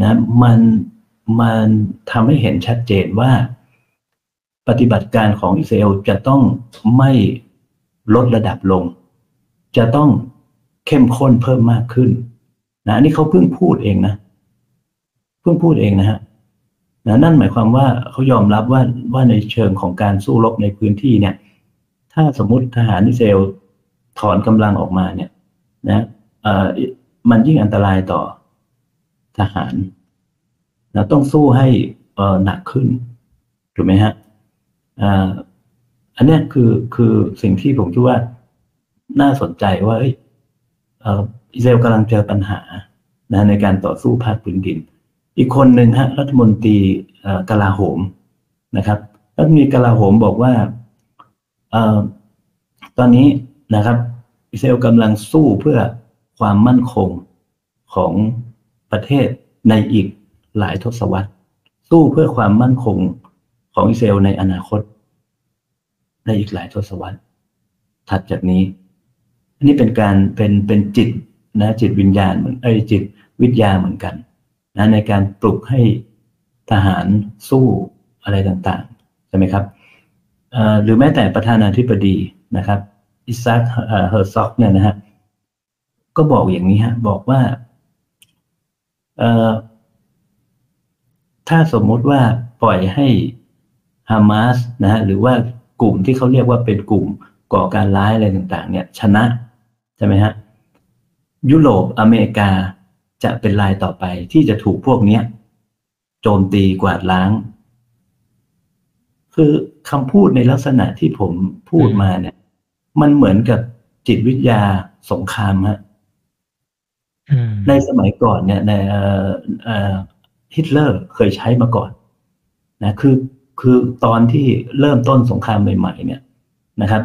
นะมันมันทำให้เห็นชัดเจนว่า ปฏิบัติการของอิสราเอลจะต้องไม่ลดระดับลง จะต้องเข้มข้นเพิ่มมากขึ้นนะนี่เขาเพิ่งพูดเองนะ เพิ่งพูดเองนะฮะนะนั่นหมายความว่าเขายอมรับว่าว่าในเชิงของการสู้รบในพื้นที่เนี่ย ถ้าสมมติทหารอิสราเอลถอนกำลังออกมาเนี่ยนะเอ่อมันยิ่งอันตรายต่อทหารนะต้องสู้ให้เอ่อหนักขึ้นถูกไหมฮะอ่าอันนี้คือคือสิ่งที่ผมคิดว่าน่าสนใจว่าเอออิสราเอลกำลังเจอปัญหานะในการต่อสู้ภาคพื้นดิน อีกคนหนึ่งฮะรัฐมนตรีกลาโหมนะครับรัฐมนตรีกลาโหมบอกว่าตอนนี้นะครับอิสราเอลกำลังสู้เพื่อความมั่นคงของประเทศในอีกหลายทศวรรษ สู้เพื่อความมั่นคงของอิสราเอลในอนาคต ในอีกหลายทศวรรษ ถัดจากนี้อันนี้เป็นการเป็นเป็นจิตนะจิตวิญญาณเหมือนไอ้จิตวิทยาเหมือนกัน นะในการปลุกให้ทหารสู้อะไรต่างๆ ใช่ไหมครับหรือแม้แต่ประธานาธิบดีนะครับอิซักเฮอร์ซอกเนี่ยนะฮะก็บอกอย่างนี้ฮะบอกว่าถ้าสมมุติว่าปล่อยให้ฮามาสนะฮะหรือว่ากลุ่มที่เขาเรียกว่าเป็นกลุ่มก่อการร้ายอะไรต่าง ๆ เนี่ย ชนะ ใช่ไหมฮะ ยุโรปอเมริกา จะเป็นรายต่อไปที่จะถูกพวกนี้โจมตีกวาดล้าง คือคำพูดในลักษณะที่ผมพูดมาเนี่ย มันเหมือนกับจิตวิทยาสงครามฮะในสมัยก่อนเนี่ยในฮิตเลอร์เคยใช้มาก่อนนะคือคือตอนที่เริ่มต้นสงครามใหม่ๆเนี่ยนะครับ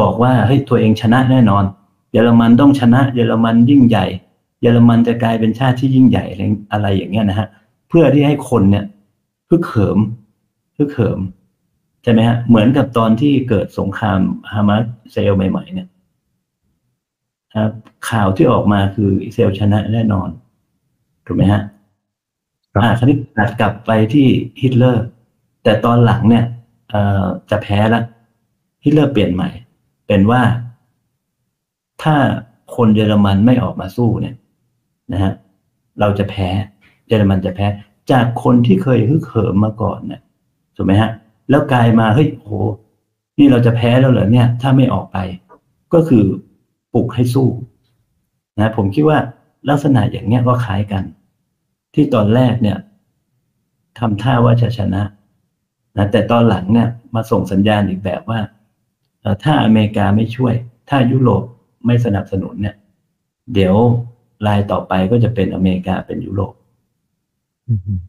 บอกว่าเฮ้ยตัวเองชนะแน่นอน เยอรมันต้องชนะ เยอรมันยิ่งใหญ่ เยอรมันจะกลายเป็นชาติที่ยิ่งใหญ่อะไรอย่างเงี้ยนะฮะเพื่อที่ให้คนเนี่ยพึกเขิมพึกเขิมใช่ไหมฮะเหมือนกับตอนที่เกิดสงครามฮามาสเซลใหม่ ๆ เนี่ยครับข่าวที่ออกมาคืออิสราเอลชนะแน่นอนถูกไหมฮะอ่าคราวนี้ตัดกลับไปที่ฮิตเลอร์ แต่ตอนหลังเนี่ยเอ่อจะแพ้แล้วฮิตเลอร์เปลี่ยนใหม่ เป็นว่าถ้าคนเยอรมันไม่ออกมาสู้เนี่ย นะฮะเราจะแพ้เยอรมันจะแพ้ จากคนที่เคยฮึกเหิมมาก่อนเนี่ยถูกไหมฮะ แล้วกลายมาเฮ้ยโหนี่เราจะแพ้แล้วเหรอเนี่ย ถ้าไม่ออกไป ก็คือปลุกให้สู้นะผมคิดว่าลักษณะอย่างเนี้ยก็คล้ายกัน ที่ตอนแรกเนี่ยทำท่าว่าจะชนะนะแต่ตอนหลังเนี่ยมาส่งสัญญาณอีกแบบว่าถ้าอเมริกาไม่ช่วย ถ้ายุโรปไม่สนับสนุนเนี่ย เดี๋ยว รายต่อไปก็จะเป็นอเมริกาเป็นยุโรป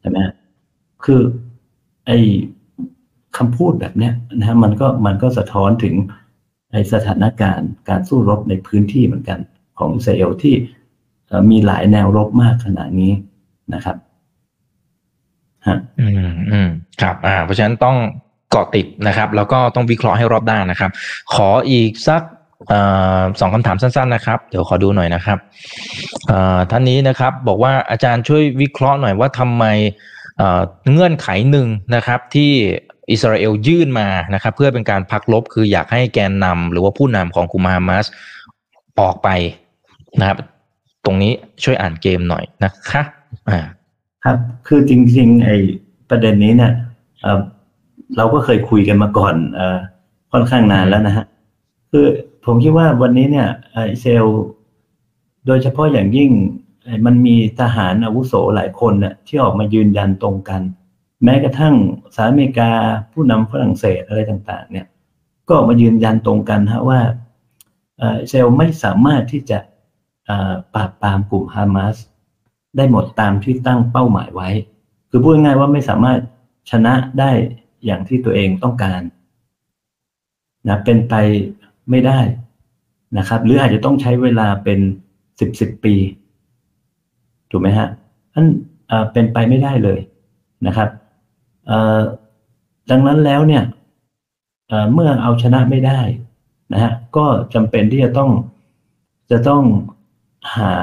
ใช่ไหมคือ ไอ้คำพูดแบบเนี้ยนะฮะมันก็มันก็สะท้อนถึงในสถานการณ์การสู้รบในพื้นที่เหมือนกัน ของอิสราเอลที่มีหลายแนวรบมากขนาดนี้นะครับฮะอืมอืมครับ อ่า เพราะฉะนั้นต้องเกาะติดนะครับ แล้วก็ต้องวิเคราะห์ให้รอบด้านนะครับ ขออีกสัก สองคำถามสั้นๆนะครับ เดี๋ยวขอดูหน่อยนะครับท่านนี้นะครับบอกว่าอาจารย์ช่วยวิเคราะห์หน่อยว่าทำไมเงื่อนไขหนึ่งนะครับที่อิสราเอลยื่นมานะครับเพื่อเป็นการพักลบคืออยากให้แกนนำหรือว่าผู้นำของกุมฮามาสออกไปนะครับ ตรงนี้ช่วยอ่านเกมหน่อยนะคะอ่าครับคือจริงๆไอ้ประเด็นนี้เนี่ยเราก็เคยคุยกันมาก่อนอค่อนข้างนานแล้วนะฮะคือ ผมคิดว่าวันนี้เนี่ยอิสราเอลโดยเฉพาะอย่างยิ่งมันมีทหารอาวุโสหลายคนเนี่ยที่ออกมายืนยันตรงกัน แม้กระทั่งสหรัฐอเมริกาผู้นำฝรั่งเศสอะไรต่างๆ เนี่ย ก็มายืนยันตรงกันฮะว่าเซลไม่สามารถที่จะปราบปรามกลุ่มฮามาสได้หมดตามที่ตั้งเป้าหมายไว้ คือพูดง่ายว่าไม่สามารถชนะได้อย่างที่ตัวเองต้องการนะเป็นไป ไม่ได้นะครับ หรืออาจจะต้องใช้เวลาเป็นสิบสิบปีถูกไหมฮะนั่นเป็นไปไม่ได้เลยนะครับดังนั้นแล้วเนี่ยเมื่อเอาชนะไม่ได้นะฮะก็จำเป็นที่จะต้องจะต้องหา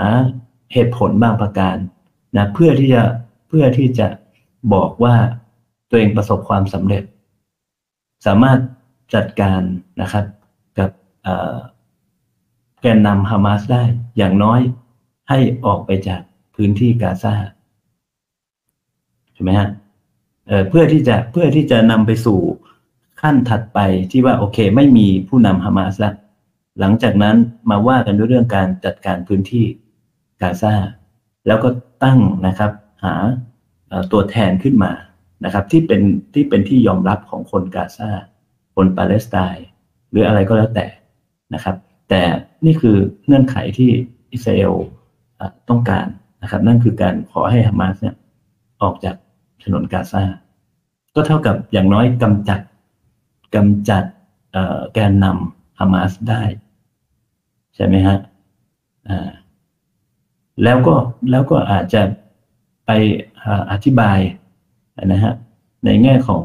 เหตุผลบางประการนะเพื่อที่จะเพื่อที่จะบอกว่าตัวเองประสบความสำเร็จ สามารถจัดการนะครับกับ แกนนำฮามาสได้ อย่างน้อยให้ออกไปจากพื้นที่กาซาใช่ไหมฮะเพื่อที่จะเพื่อที่จะนำไปสู่ขั้นถัดไปที่ว่าโอเค ไม่มีผู้นำฮามาสแล้วหลังจากนั้นมาว่ากันด้วยเรื่องการจัดการพื้นที่กาซาแล้วก็ตั้งนะครับ หาตัวแทนขึ้นมานะครับ ที่เป็นที่เป็นที่ยอมรับของคนกาซาคนปาเลสไตน์หรืออะไรก็แล้วแต่ นะครับ แต่นี่คือเงื่อนไขที่อิสราเอลต้องการนะครับ นั่นคือการขอให้ฮามาสเนี่ยออกจากถนนกาซา ก็เท่ากับอย่างน้อยกำจัดกำจัดแกนนำฮามาสได้ ใช่ไหมฮะแล้วก็แล้วก็อาจจะไปอธิบายนะฮะในแง่ของ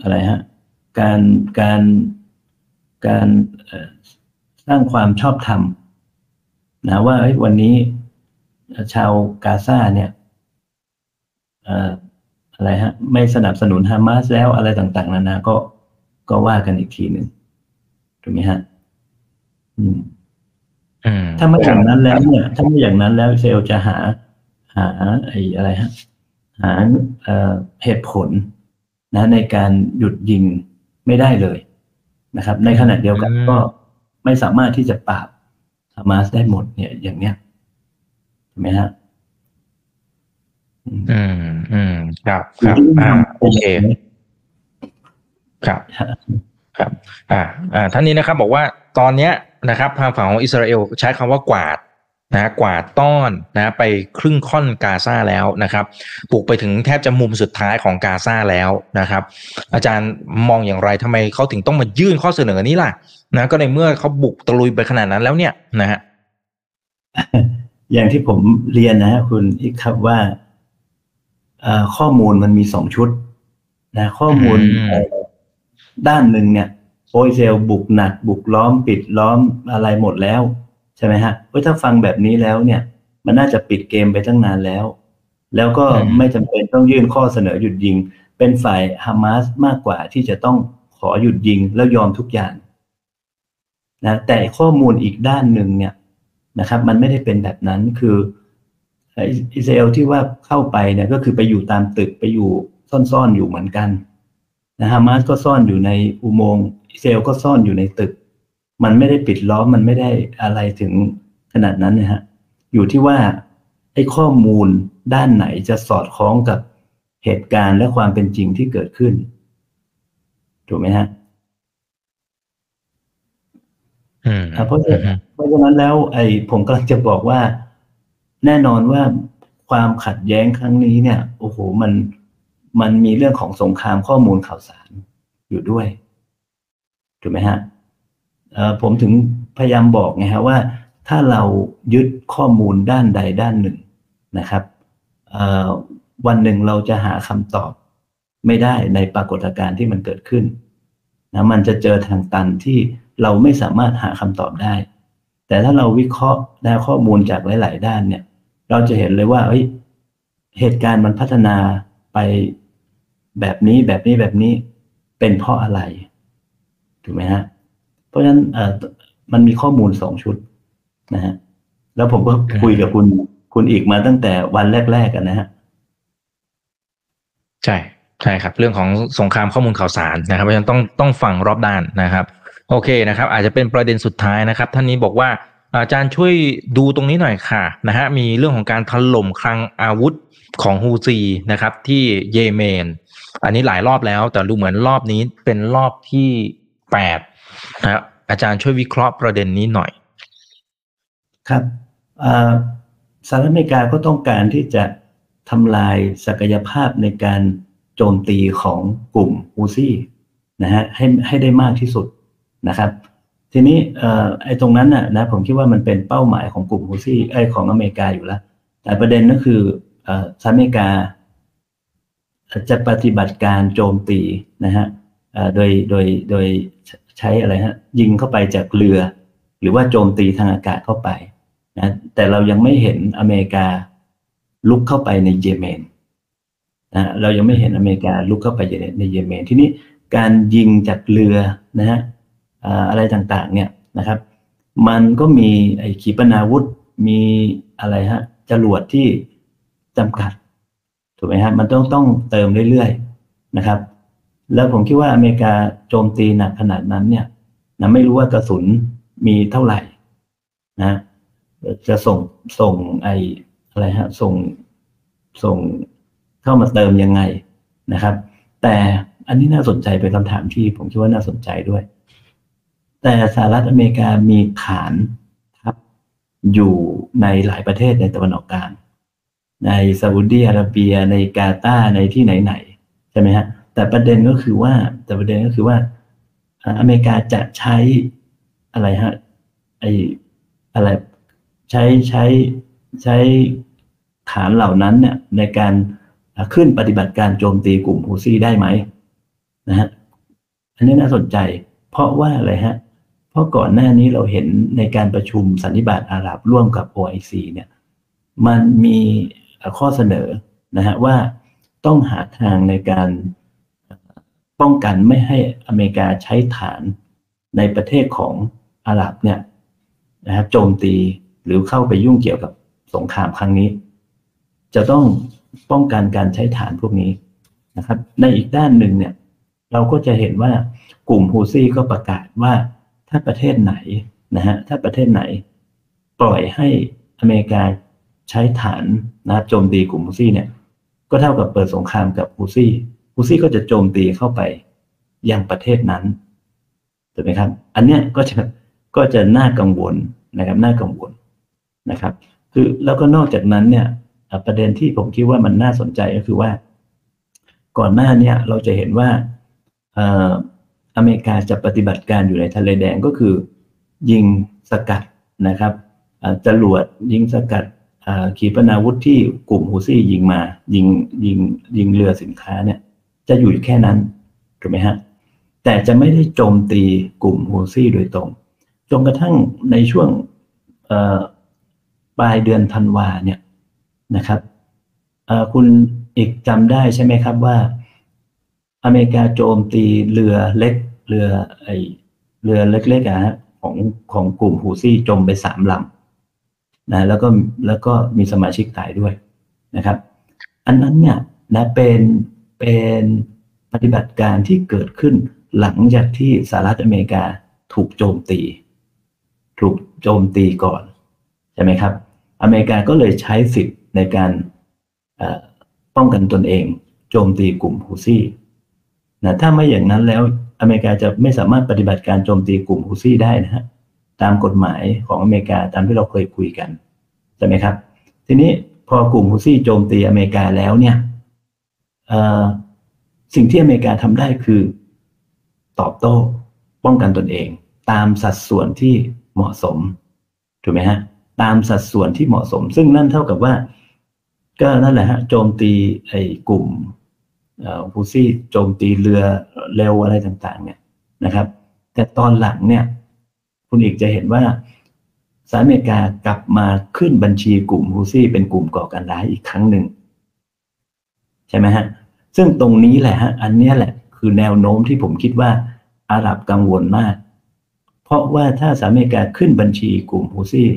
อะไรฮะการการ การสร้างความชอบธรรมนะว่าวันนี้ชาวกาซาเนี่ยอะไรฮะ ไม่สนับสนุนฮามาสแล้วอะไรต่าง ๆ นานาก็ก็ว่ากันอีกทีหนึ่งถูกไหมฮะถ้าไม่อย่างนั้นแล้วเนี่ย ถ้าไม่อย่างนั้นแล้วเซลจะหา หาไอ้อะไรฮะ หาเหตุผลนะในการหยุดยิงไม่ได้เลย นะครับ ในขณะเดียวกันก็ไม่สามารถที่จะปราบฮามาสได้หมดเนี่ย อย่างเนี้ยใช่ไหมฮะอืมอืมครับครับอ่าโอเคครับครับ อ่า อ่า ท่านนี้นะครับ บอกว่าตอนเนี้ยนะครับ ทางฝั่งของอิสราเอลใช้คำว่ากวาด นะกวาดต้อนนะไปครึ่งค่อนกาซาแล้วนะครับปลุกไปถึงแทบจะมุมสุดท้ายของกาซาแล้วนะครับ อาจารย์มองอย่างไรทำไมเขาถึงต้องมายื่นข้อเสนอนี้ล่ะนะก็ในเมื่อเขาบุกตะลุยไปขนาดนั้นแล้วเนี่ยนะฮะอย่างที่ผมเรียนนะฮะคุณอีกครับว่าข้อมูลมันมีสองชุดนะข้อมูลด้านหนึ่งเนี่ยโอเซลบุกหนัก บุกล้อมปิดล้อมอะไรหมดแล้ว ใช่ไหมฮะเฮ้ยถ้าฟังแบบนี้แล้วเนี่ย มันน่าจะปิดเกมไปตั้งนานแล้ว แล้วก็ไม่จำเป็นต้องยื่นข้อเสนอหยุดยิง เป็นฝ่ายฮามาสมากกว่าที่จะต้องขอหยุดยิงแล้วยอมทุกอย่างนะแต่ข้อมูลอีกด้านหนึ่งเนี่ยนะครับ มันไม่ได้เป็นแบบนั้นคืออิสราเอลที่ว่าเข้าไปเนี่ยก็คือไปอยู่ตามตึกไปอยู่ซ่อนๆอยู่เหมือนกันนะฮามาสก็ซ่อนอยู่ในอุโมงค์อิสราเอลก็ซ่อนอยู่ในตึก มันไม่ได้ปิดล้อมมันไม่ได้อะไรถึงขนาดนั้นนะฮะอยู่ที่ว่าไอ้ข้อมูลด้านไหนจะสอดคล้องกับเหตุการณ์และความเป็นจริงที่เกิดขึ้น ถูกไหมฮะเพราะเพราะฉะนั้นแล้ว ไอ้ผมกำลังจะบอกว่า แน่นอนว่าความขัดแย้งครั้งนี้เนี่ย โอ้โหมันมันมีเรื่องของสงครามข้อมูลข่าวสารอยู่ด้วย ถูกไหมฮะ ผมถึงพยายามบอกไงฮะว่าถ้าเรายึดข้อมูลด้านใดด้านหนึ่งนะครับวันหนึ่งเราจะหาคำตอบไม่ได้ในปรากฏการณ์ที่มันเกิดขึ้นนะมันจะเจอทางตันที่เราไม่สามารถหาคำตอบได้ แต่ถ้าเราวิเคราะห์แนวข้อมูลจากหลาย ๆ ด้านเนี่ย เราจะเห็นเลยว่าเฮ้ยเหตุการณ์มันพัฒนาไปแบบนี้แบบนี้แบบนี้เป็นเพราะอะไร ถูกไหมฮะ เพราะฉะนั้นเอ่อมันมีข้อมูลสองชุดนะฮะแล้วผมก็คุยกับคุณคุณอีกมาตั้งแต่วันแรกๆกันนะฮะใช่ใช่ครับ เรื่องของสงครามข้อมูลข่าวสารนะครับเพราะฉะนั้นต้องต้องฟังรอบด้านนะครับ โอเคนะครับ อาจจะเป็นประเด็นสุดท้ายนะครับ ท่านนี้บอกว่าอาจารย์ช่วยดูตรงนี้หน่อยค่ะนะฮะมีเรื่องของการถล่มคลังอาวุธของฮูซีนะครับ ที่เยเมน อันนี้หลายรอบแล้ว แต่ดูเหมือนรอบนี้เป็นรอบที่แปด นะอาจารย์ช่วยวิเคราะห์ประเด็นนี้หน่อย ครับสหรัฐอเมริกาก็ต้องการที่จะทำลายศักยภาพในการโจมตีของกลุ่มฮูซี่นะฮะให้ให้ได้มากที่สุดนะครับ ทีนี้ไอ้ตรงนั้นน่ะนะผมคิดว่ามันเป็นเป้าหมายของกลุ่มฮูซี่ไอ้ของอเมริกาอยู่แล้ว แต่ประเด็นก็คือสหรัฐอเมริกา จะปฏิบัติการโจมตีนะฮะโดยโดยโดย ใช้อะไรฮะยิงเข้าไปจากเรือ หรือว่าโจมตีทางอากาศเข้าไปนะแต่เรายังไม่เห็นอเมริกาลุกเข้าไปในเยเมนนะเรายังไม่เห็นอเมริกาลุกเข้าไปในเยเมนที่นี้การยิงจากเรือนะฮะอะไรต่างๆเนี่ยนะครับ มันก็มีไอ้ขีปนาวุธมีอะไรฮะจรวดที่จำกัดถูกไหมฮะมันต้องต้องเติมเรื่อยๆนะครับ แล้วผมคิดว่าอเมริกาโจมตีหนักขนาดนั้นเนี่ยนะไม่รู้ว่ากระสุนมีเท่าไหร่นะจะส่งส่งไออะไรฮะส่งส่งเข้ามาเติมยังไงนะครับ แต่อันนี้น่าสนใจเป็นคำถามที่ผมคิดว่าน่าสนใจด้วย แต่สหรัฐอเมริกามีฐานทัพอยู่ในหลายประเทศในตะวันออกกลางในซาอุดีอาระเบียในกาตาในที่ไหนๆใช่ไหมฮะ แต่ประเด็นก็คือว่า แต่ประเด็นก็คือว่าอเมริกาจะใช้อะไรฮะไออะไรใช้ใช้ใช้ฐานเหล่านั้นเนี่ยในการขึ้นปฏิบัติการโจมตีกลุ่มฮูซี่ได้ไหมนะฮะอันนี้น่าสนใจ เพราะว่าอะไรฮะเพราะก่อนหน้านี้เราเห็นในการประชุมสันนิบาตอาหรับร่วมกับ OIC เนี่ยมันมีข้อเสนอนะฮะว่าต้องหาทางในการ ป้องกันไม่ให้อเมริกาใช้ฐานในประเทศของอาหรับเนี่ยนะครับโจมตีหรือเข้าไปยุ่งเกี่ยวกับสงครามครั้งนี้ จะต้องป้องกันการใช้ฐานพวกนี้นะครับ ในอีกด้านหนึ่งเนี่ยเราก็จะเห็นว่ากลุ่มฮูซี่ก็ประกาศว่าถ้าประเทศไหนนะฮะถ้าประเทศไหน ปล่อยให้อเมริกาใช้ฐานนะครับโจมตีกลุ่มฮูซี่เนี่ยก็เท่ากับเปิดสงครามกับฮูซี่ ฮูซี่ก็จะโจมตีเข้าไปยังประเทศนั้นถูกไหมครับ อันเนี้ยก็จะก็จะน่ากังวลนะครับน่ากังวลนะครับ คือแล้วก็นอกจากนั้นเนี่ยประเด็นที่ผมคิดว่ามันน่าสนใจก็คือว่า ก่อนหน้านี้เราจะเห็นว่าอเมริกาจะปฏิบัติการอยู่ในทะเลแดงก็คือ ยิงสกัดนะครับจรวดยิงสกัดขีปนาวุธที่กลุ่มฮูซี่ยิงมา ยิงยิงยิงเรือสินค้าเนี่ย จะอยู่แค่นั้นถูกไหมฮะแต่จะไม่ได้โจมตีกลุ่มฮูซี่โดยตรงจนกระทั่งในช่วงปลายเดือนธันวาเนี่ยนะครับคุณอีกจำได้ใช่ไหมครับว่า อเมริกาโจมตีเรือเล็กเรือไอเรือเล็กๆอะฮะของของกลุ่มฮูซี่จมไปสามลำนะแล้วก็แล้วก็มีสมาชิกตายด้วยนะครับ อันนั้นเนี่ยนะเป็น เป็นปฏิบัติการที่เกิดขึ้นหลังจากที่สหรัฐอเมริกาถูกโจมตี ถูกโจมตีก่อนใช่ไหมครับ อเมริกาก็เลยใช้สิทธิ์ในการป้องกันตนเอง โจมตีกลุ่มฮูซี่นะถ้าไม่อย่างนั้นแล้วอเมริกาจะไม่สามารถปฏิบัติการโจมตีกลุ่มฮูซี่ได้นะฮะตามกฎหมายของอเมริกาตามที่เราเคยคุยกันใช่ไหมครับ ทีนี้พอกลุ่มฮูซี่โจมตีอเมริกาแล้วเนี่ย สิ่งที่อเมริกาทำได้คือตอบโต้ป้องกันตนเอง ตามสัดส่วนที่เหมาะสมถูกไหมฮะตามสัดส่วนที่เหมาะสม ซึ่งนั่นเท่ากับว่า ก็นั่นแหละฮะโจมตีไอ้กลุ่มฮูซี่โจมตีเรือเร็วอะไรต่าง ๆ เนี่ยนะครับ แต่ตอนหลังเนี่ย คุณอีกจะเห็นว่าสหรัฐอเมริกากลับมาขึ้นบัญชีกลุ่มฮูซี่เป็นกลุ่มก่อการร้ายอีกครั้งหนึ่ง ใช่ไหมฮะ ซึ่งตรงนี้แหละฮะอันนี้แหละคือแนวโน้มที่ผมคิดว่าอาหรับกังวลมาก เพราะว่าถ้าสหรัฐอเมริกาขึ้นบัญชีกลุ่มฮูซี่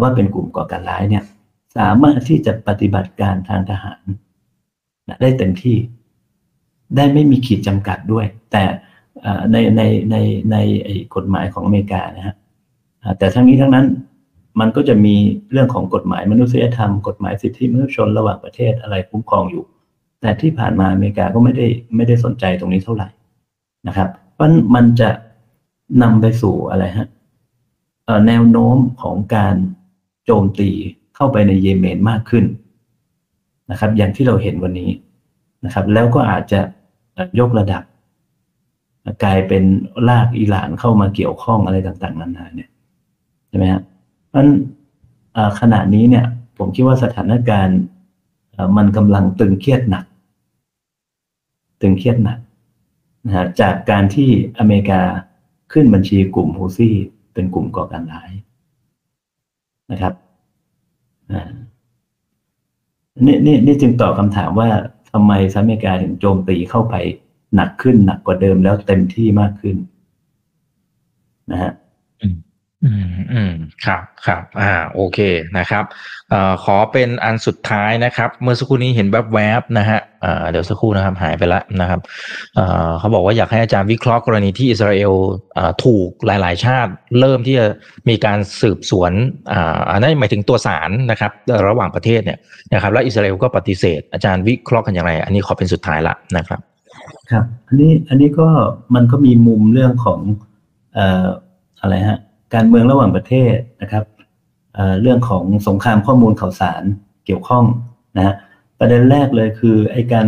ว่าเป็นกลุ่มก่อการร้ายเนี่ยสามารถที่จะปฏิบัติการทางทหาร ได้เต็มที่ ได้ไม่มีขีดจำกัดด้วย แต่ในในในในกฎหมายของอเมริกานะฮะแต่ทั้งนี้ทั้งนั้นมันก็จะมีเรื่องของกฎหมายมนุษยธรรม กฎหมายสิทธิมนุษยชนระหว่างประเทศอะไรคุ้มครองอยู่ แต่ที่ผ่านมาอเมริกาก็ไม่ได้ไม่ได้สนใจตรงนี้เท่าไหร่นะครับ เพราะมันจะนำไปสู่อะไรฮะแนวโน้มของการโจมตีเข้าไปในเยเมนมากขึ้นนะครับ อย่างที่เราเห็นวันนี้นะครับ แล้วก็อาจจะยกระดับ กลายเป็นลากอิหร่านเข้ามาเกี่ยวข้องอะไรต่าง ๆ นานาเนี่ยใช่ไหมฮะเพราะขณะนี้เนี่ย ผมคิดว่าสถานการณ์มันกำลังตึงเครียดหนัก ตึงเครียดหนักนะฮะจากการที่อเมริกาขึ้นบัญชีกลุ่มฮูซี่ เป็นกลุ่มก่อการร้ายนะครับนี่นี่นี่จึงตอบคำถามว่าทำไมสหรัฐอเมริกาถึงโจมตีเข้าไปหนักขึ้นหนักกว่าเดิมแล้วเต็มที่มากขึ้นนะฮะ อืมอืมครับครับอ่าโอเคนะครับเอ่อขอเป็นอันสุดท้ายนะครับ เมื่อสักครู่นี้เห็นแวบๆนะฮะเอ่าเดี๋ยวสักครู่นะครับหายไปแล้วนะครับเอ่อเขาบอกว่าอยากให้อาจารย์วิเคราะห์กรณีที่อิสราเอลอ่าถูกหลาย ๆ ชาติ เริ่มที่จะมีการสืบสวนอ่าอันนั้นหมายถึงตัวสารนะครับ ระหว่างประเทศเนี่ยนะครับ แล้วอิสราเอลก็ปฏิเสธ อาจารย์วิเคราะห์กันอย่างไร อันนี้ขอเป็นสุดท้ายละนะครับ ครับ อันนี้อันนี้ก็มันก็มีมุมเรื่องของเอ่ออะไรฮะ การเมืองระหว่างประเทศนะครับเรื่องของสงครามข้อมูลข่าวสารเกี่ยวข้องนะฮะประเด็นแรกเลยคือไอ้การ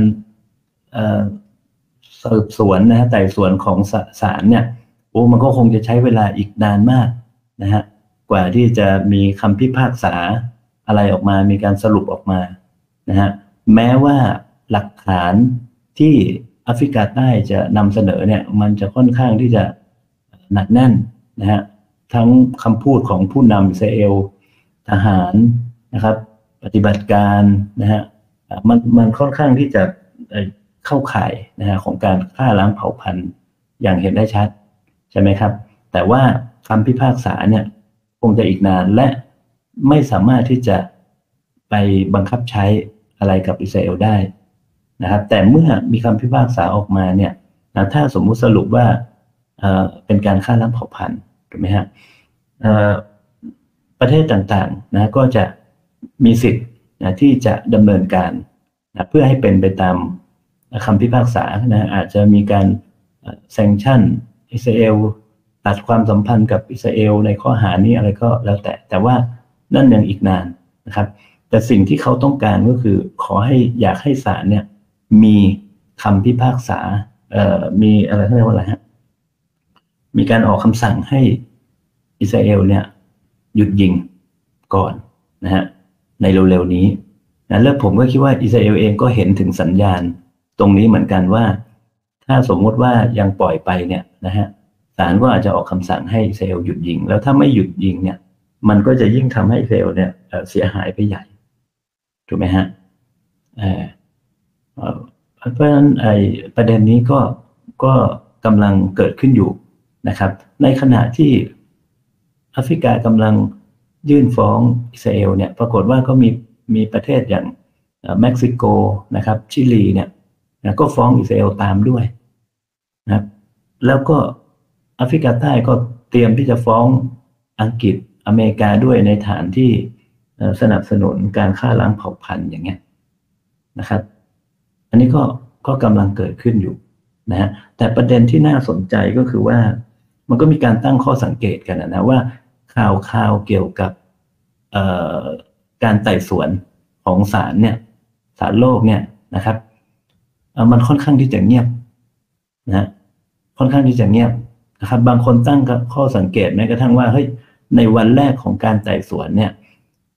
สืบสวนนะฮะไต่สวนของศาลเนี่ยโอ้มันก็คงจะใช้เวลาอีกนานมากนะฮะกว่าที่จะมีคำพิพากษาอะไรออกมา มีการสรุปออกมานะฮะแม้ว่าหลักฐานที่แอฟริกาใต้จะนำเสนอเนี่ยมันจะค่อนข้างที่จะหนักแน่นนะฮะ ทั้งคำพูดของผู้นำอิสราเอลทหารนะครับ ปฏิบัติการนะฮะมันมันค่อนข้างที่จะเข้าข่ายนะฮะของการฆ่าล้างเผ่าพันธุ์อย่างเห็นได้ชัดใช่ไหมครับ แต่ว่าคำพิพากษาเนี่ยคงจะอีกนานและไม่สามารถที่จะไปบังคับใช้อะไรกับอิสราเอลได้นะครับ แต่เมื่อมีคำพิพากษาออกมาเนี่ยนะถ้าสมมุติสรุปว่าเเป็นการฆ่าล้างเผ่าพันธุ์ ถูกไหมฮะประเทศต่างๆนะก็จะมีสิทธิ์นะที่จะดำเนินการนะเพื่อให้เป็นไปตามคำพิพากษานะอาจจะมีการแซงชั่นอิสราเอลตัดความสัมพันธ์กับอิสราเอลในข้อหานี้อะไรก็แล้วแต่ แต่ว่านั่นยังอีกนานนะครับ แต่สิ่งที่เขาต้องการก็คือขอให้อยากให้ศาลเนี่ยมีคำพิพากษาเอ่อมีอะไรเรียกว่าอะไรฮะ มีการออกคำสั่งให้อิสราเอลเนี่ยหยุดยิงก่อนนะฮะในเร็วๆนี้นะแล้วผมก็คิดว่าอิสราเอลเองก็เห็นถึงสัญญาณตรงนี้เหมือนกันว่า ถ้าสมมติว่ายังปล่อยไปเนี่ยนะฮะศาลก็อาจจะออกคำสั่งให้อิสราเอลหยุดยิง แล้วถ้าไม่หยุดยิงเนี่ย มันก็จะยิ่งทำให้อิสราเอลเนี่ยเสียหายไปใหญ่ถูกไหมฮะเพราะฉะนั้นไอ้ประเด็นนี้ก็ก็กำลังเกิดขึ้นอยู่ นะครับ ในขณะที่แอฟริกากำลังยื่นฟ้องอิสราเอลเนี่ยปรากฏว่าก็มีมีประเทศอย่างเม็กซิโกนะครับชิลีเนี่ยก็ฟ้องอิสราเอลตามด้วยนะครับแล้วก็แอฟริกาใต้ก็เตรียมที่จะฟ้องอังกฤษอเมริกาด้วยในฐานที่สนับสนุนการฆ่าล้างเผ่าพันธุ์อย่างเงี้ยนะครับ อันนี้ก็ก็กำลังเกิดขึ้นอยู่นะฮะแต่ประเด็นที่น่าสนใจก็คือว่า มันก็มีการตั้งข้อสังเกตกันนะว่าข่าวข่าวเกี่ยวกับการไต่สวนของศาลเนี่ยศาลโลกเนี่ยนะครับมันค่อนข้างที่จะเงียบนะค่อนข้างที่จะเงียบนะครับ บางคนตั้งข้อสังเกตแม้กระทั่งว่าเฮ้ยในวันแรกของการไต่สวนเนี่ย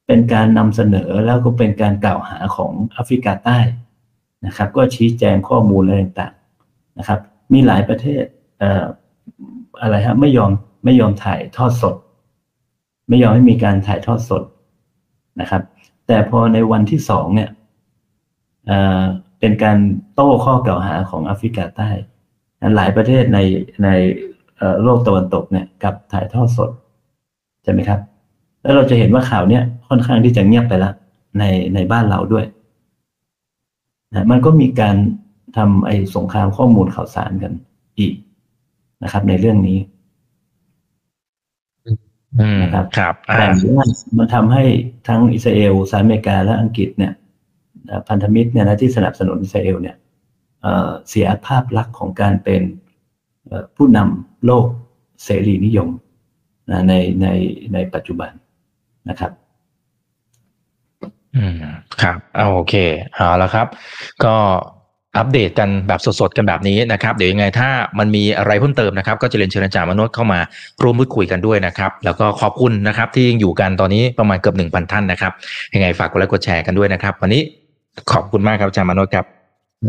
เป็นการนำเสนอแล้วก็เป็นการกล่าวหาของแอฟริกาใต้นะครับ ก็ชี้แจงข้อมูลอะไรต่างๆนะครับ มีหลายประเทศ อะไรฮะไม่ยอมไม่ยอมถ่ายทอดสด ไม่ยอมให้มีการถ่ายทอดสดนะครับ แต่พอในวันที่สองเนี่ยเอ่อเป็นการโต้ข้อกล่าวหาของแอฟริกาใต้หลายประเทศในในโลกตะวันตกเนี่ยกับถ่ายทอดสดใช่ไหมครับ แล้วเราจะเห็นว่าข่าวเนี้ยค่อนข้างที่จะเงียบไปแล้วในในบ้านเราด้วยนะมันก็มีการทำไอ้สงครามข้อมูลข่าวสารกันอีก นะครับ ในเรื่องนี้นะครับครับแต่ว่ามันทำให้ทั้งอิสราเอลสหรัฐอเมริกาและอังกฤษเนี่ยพันธมิตรเนี่ยนะที่สนับสนุนอิสราเอลเนี่ยเสียภาพลักษณ์ของการเป็นผู้นำโลกเสรีนิยมในในในปัจจุบันนะครับอืมครับเอาโอเค เอาละครับ ก็ อัปเดตกันแบบสดๆกันแบบนี้นะครับเดี๋ยวยังไงถ้ามันมีอะไรเพิ่มเติมนะครับ ก็จะเรียนเชิญอาจารย์มโนเข้ามาร่วมพูดคุยกันด้วยนะครับแล้วก็ขอบคุณนะครับที่ยังอยู่กันตอนนี้ประมาณเกือบหนึ่งพันท่านนะครับยังไงฝากกดไลค์กดแชร์กันด้วยนะครับ วันนี้ขอบคุณมากครับอาจารย์มโนครับ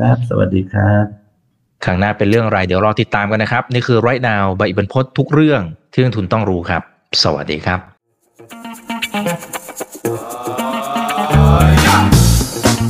ครับสวัสดีครับครั้งหน้าเป็นเรื่องอะไรเดี๋ยวรอติดตามกันนะครับ นี่คือไรนาวใบอิบันพศทุกเรื่องที่นักทุนต้องรู้ครับ สวัสดีครับ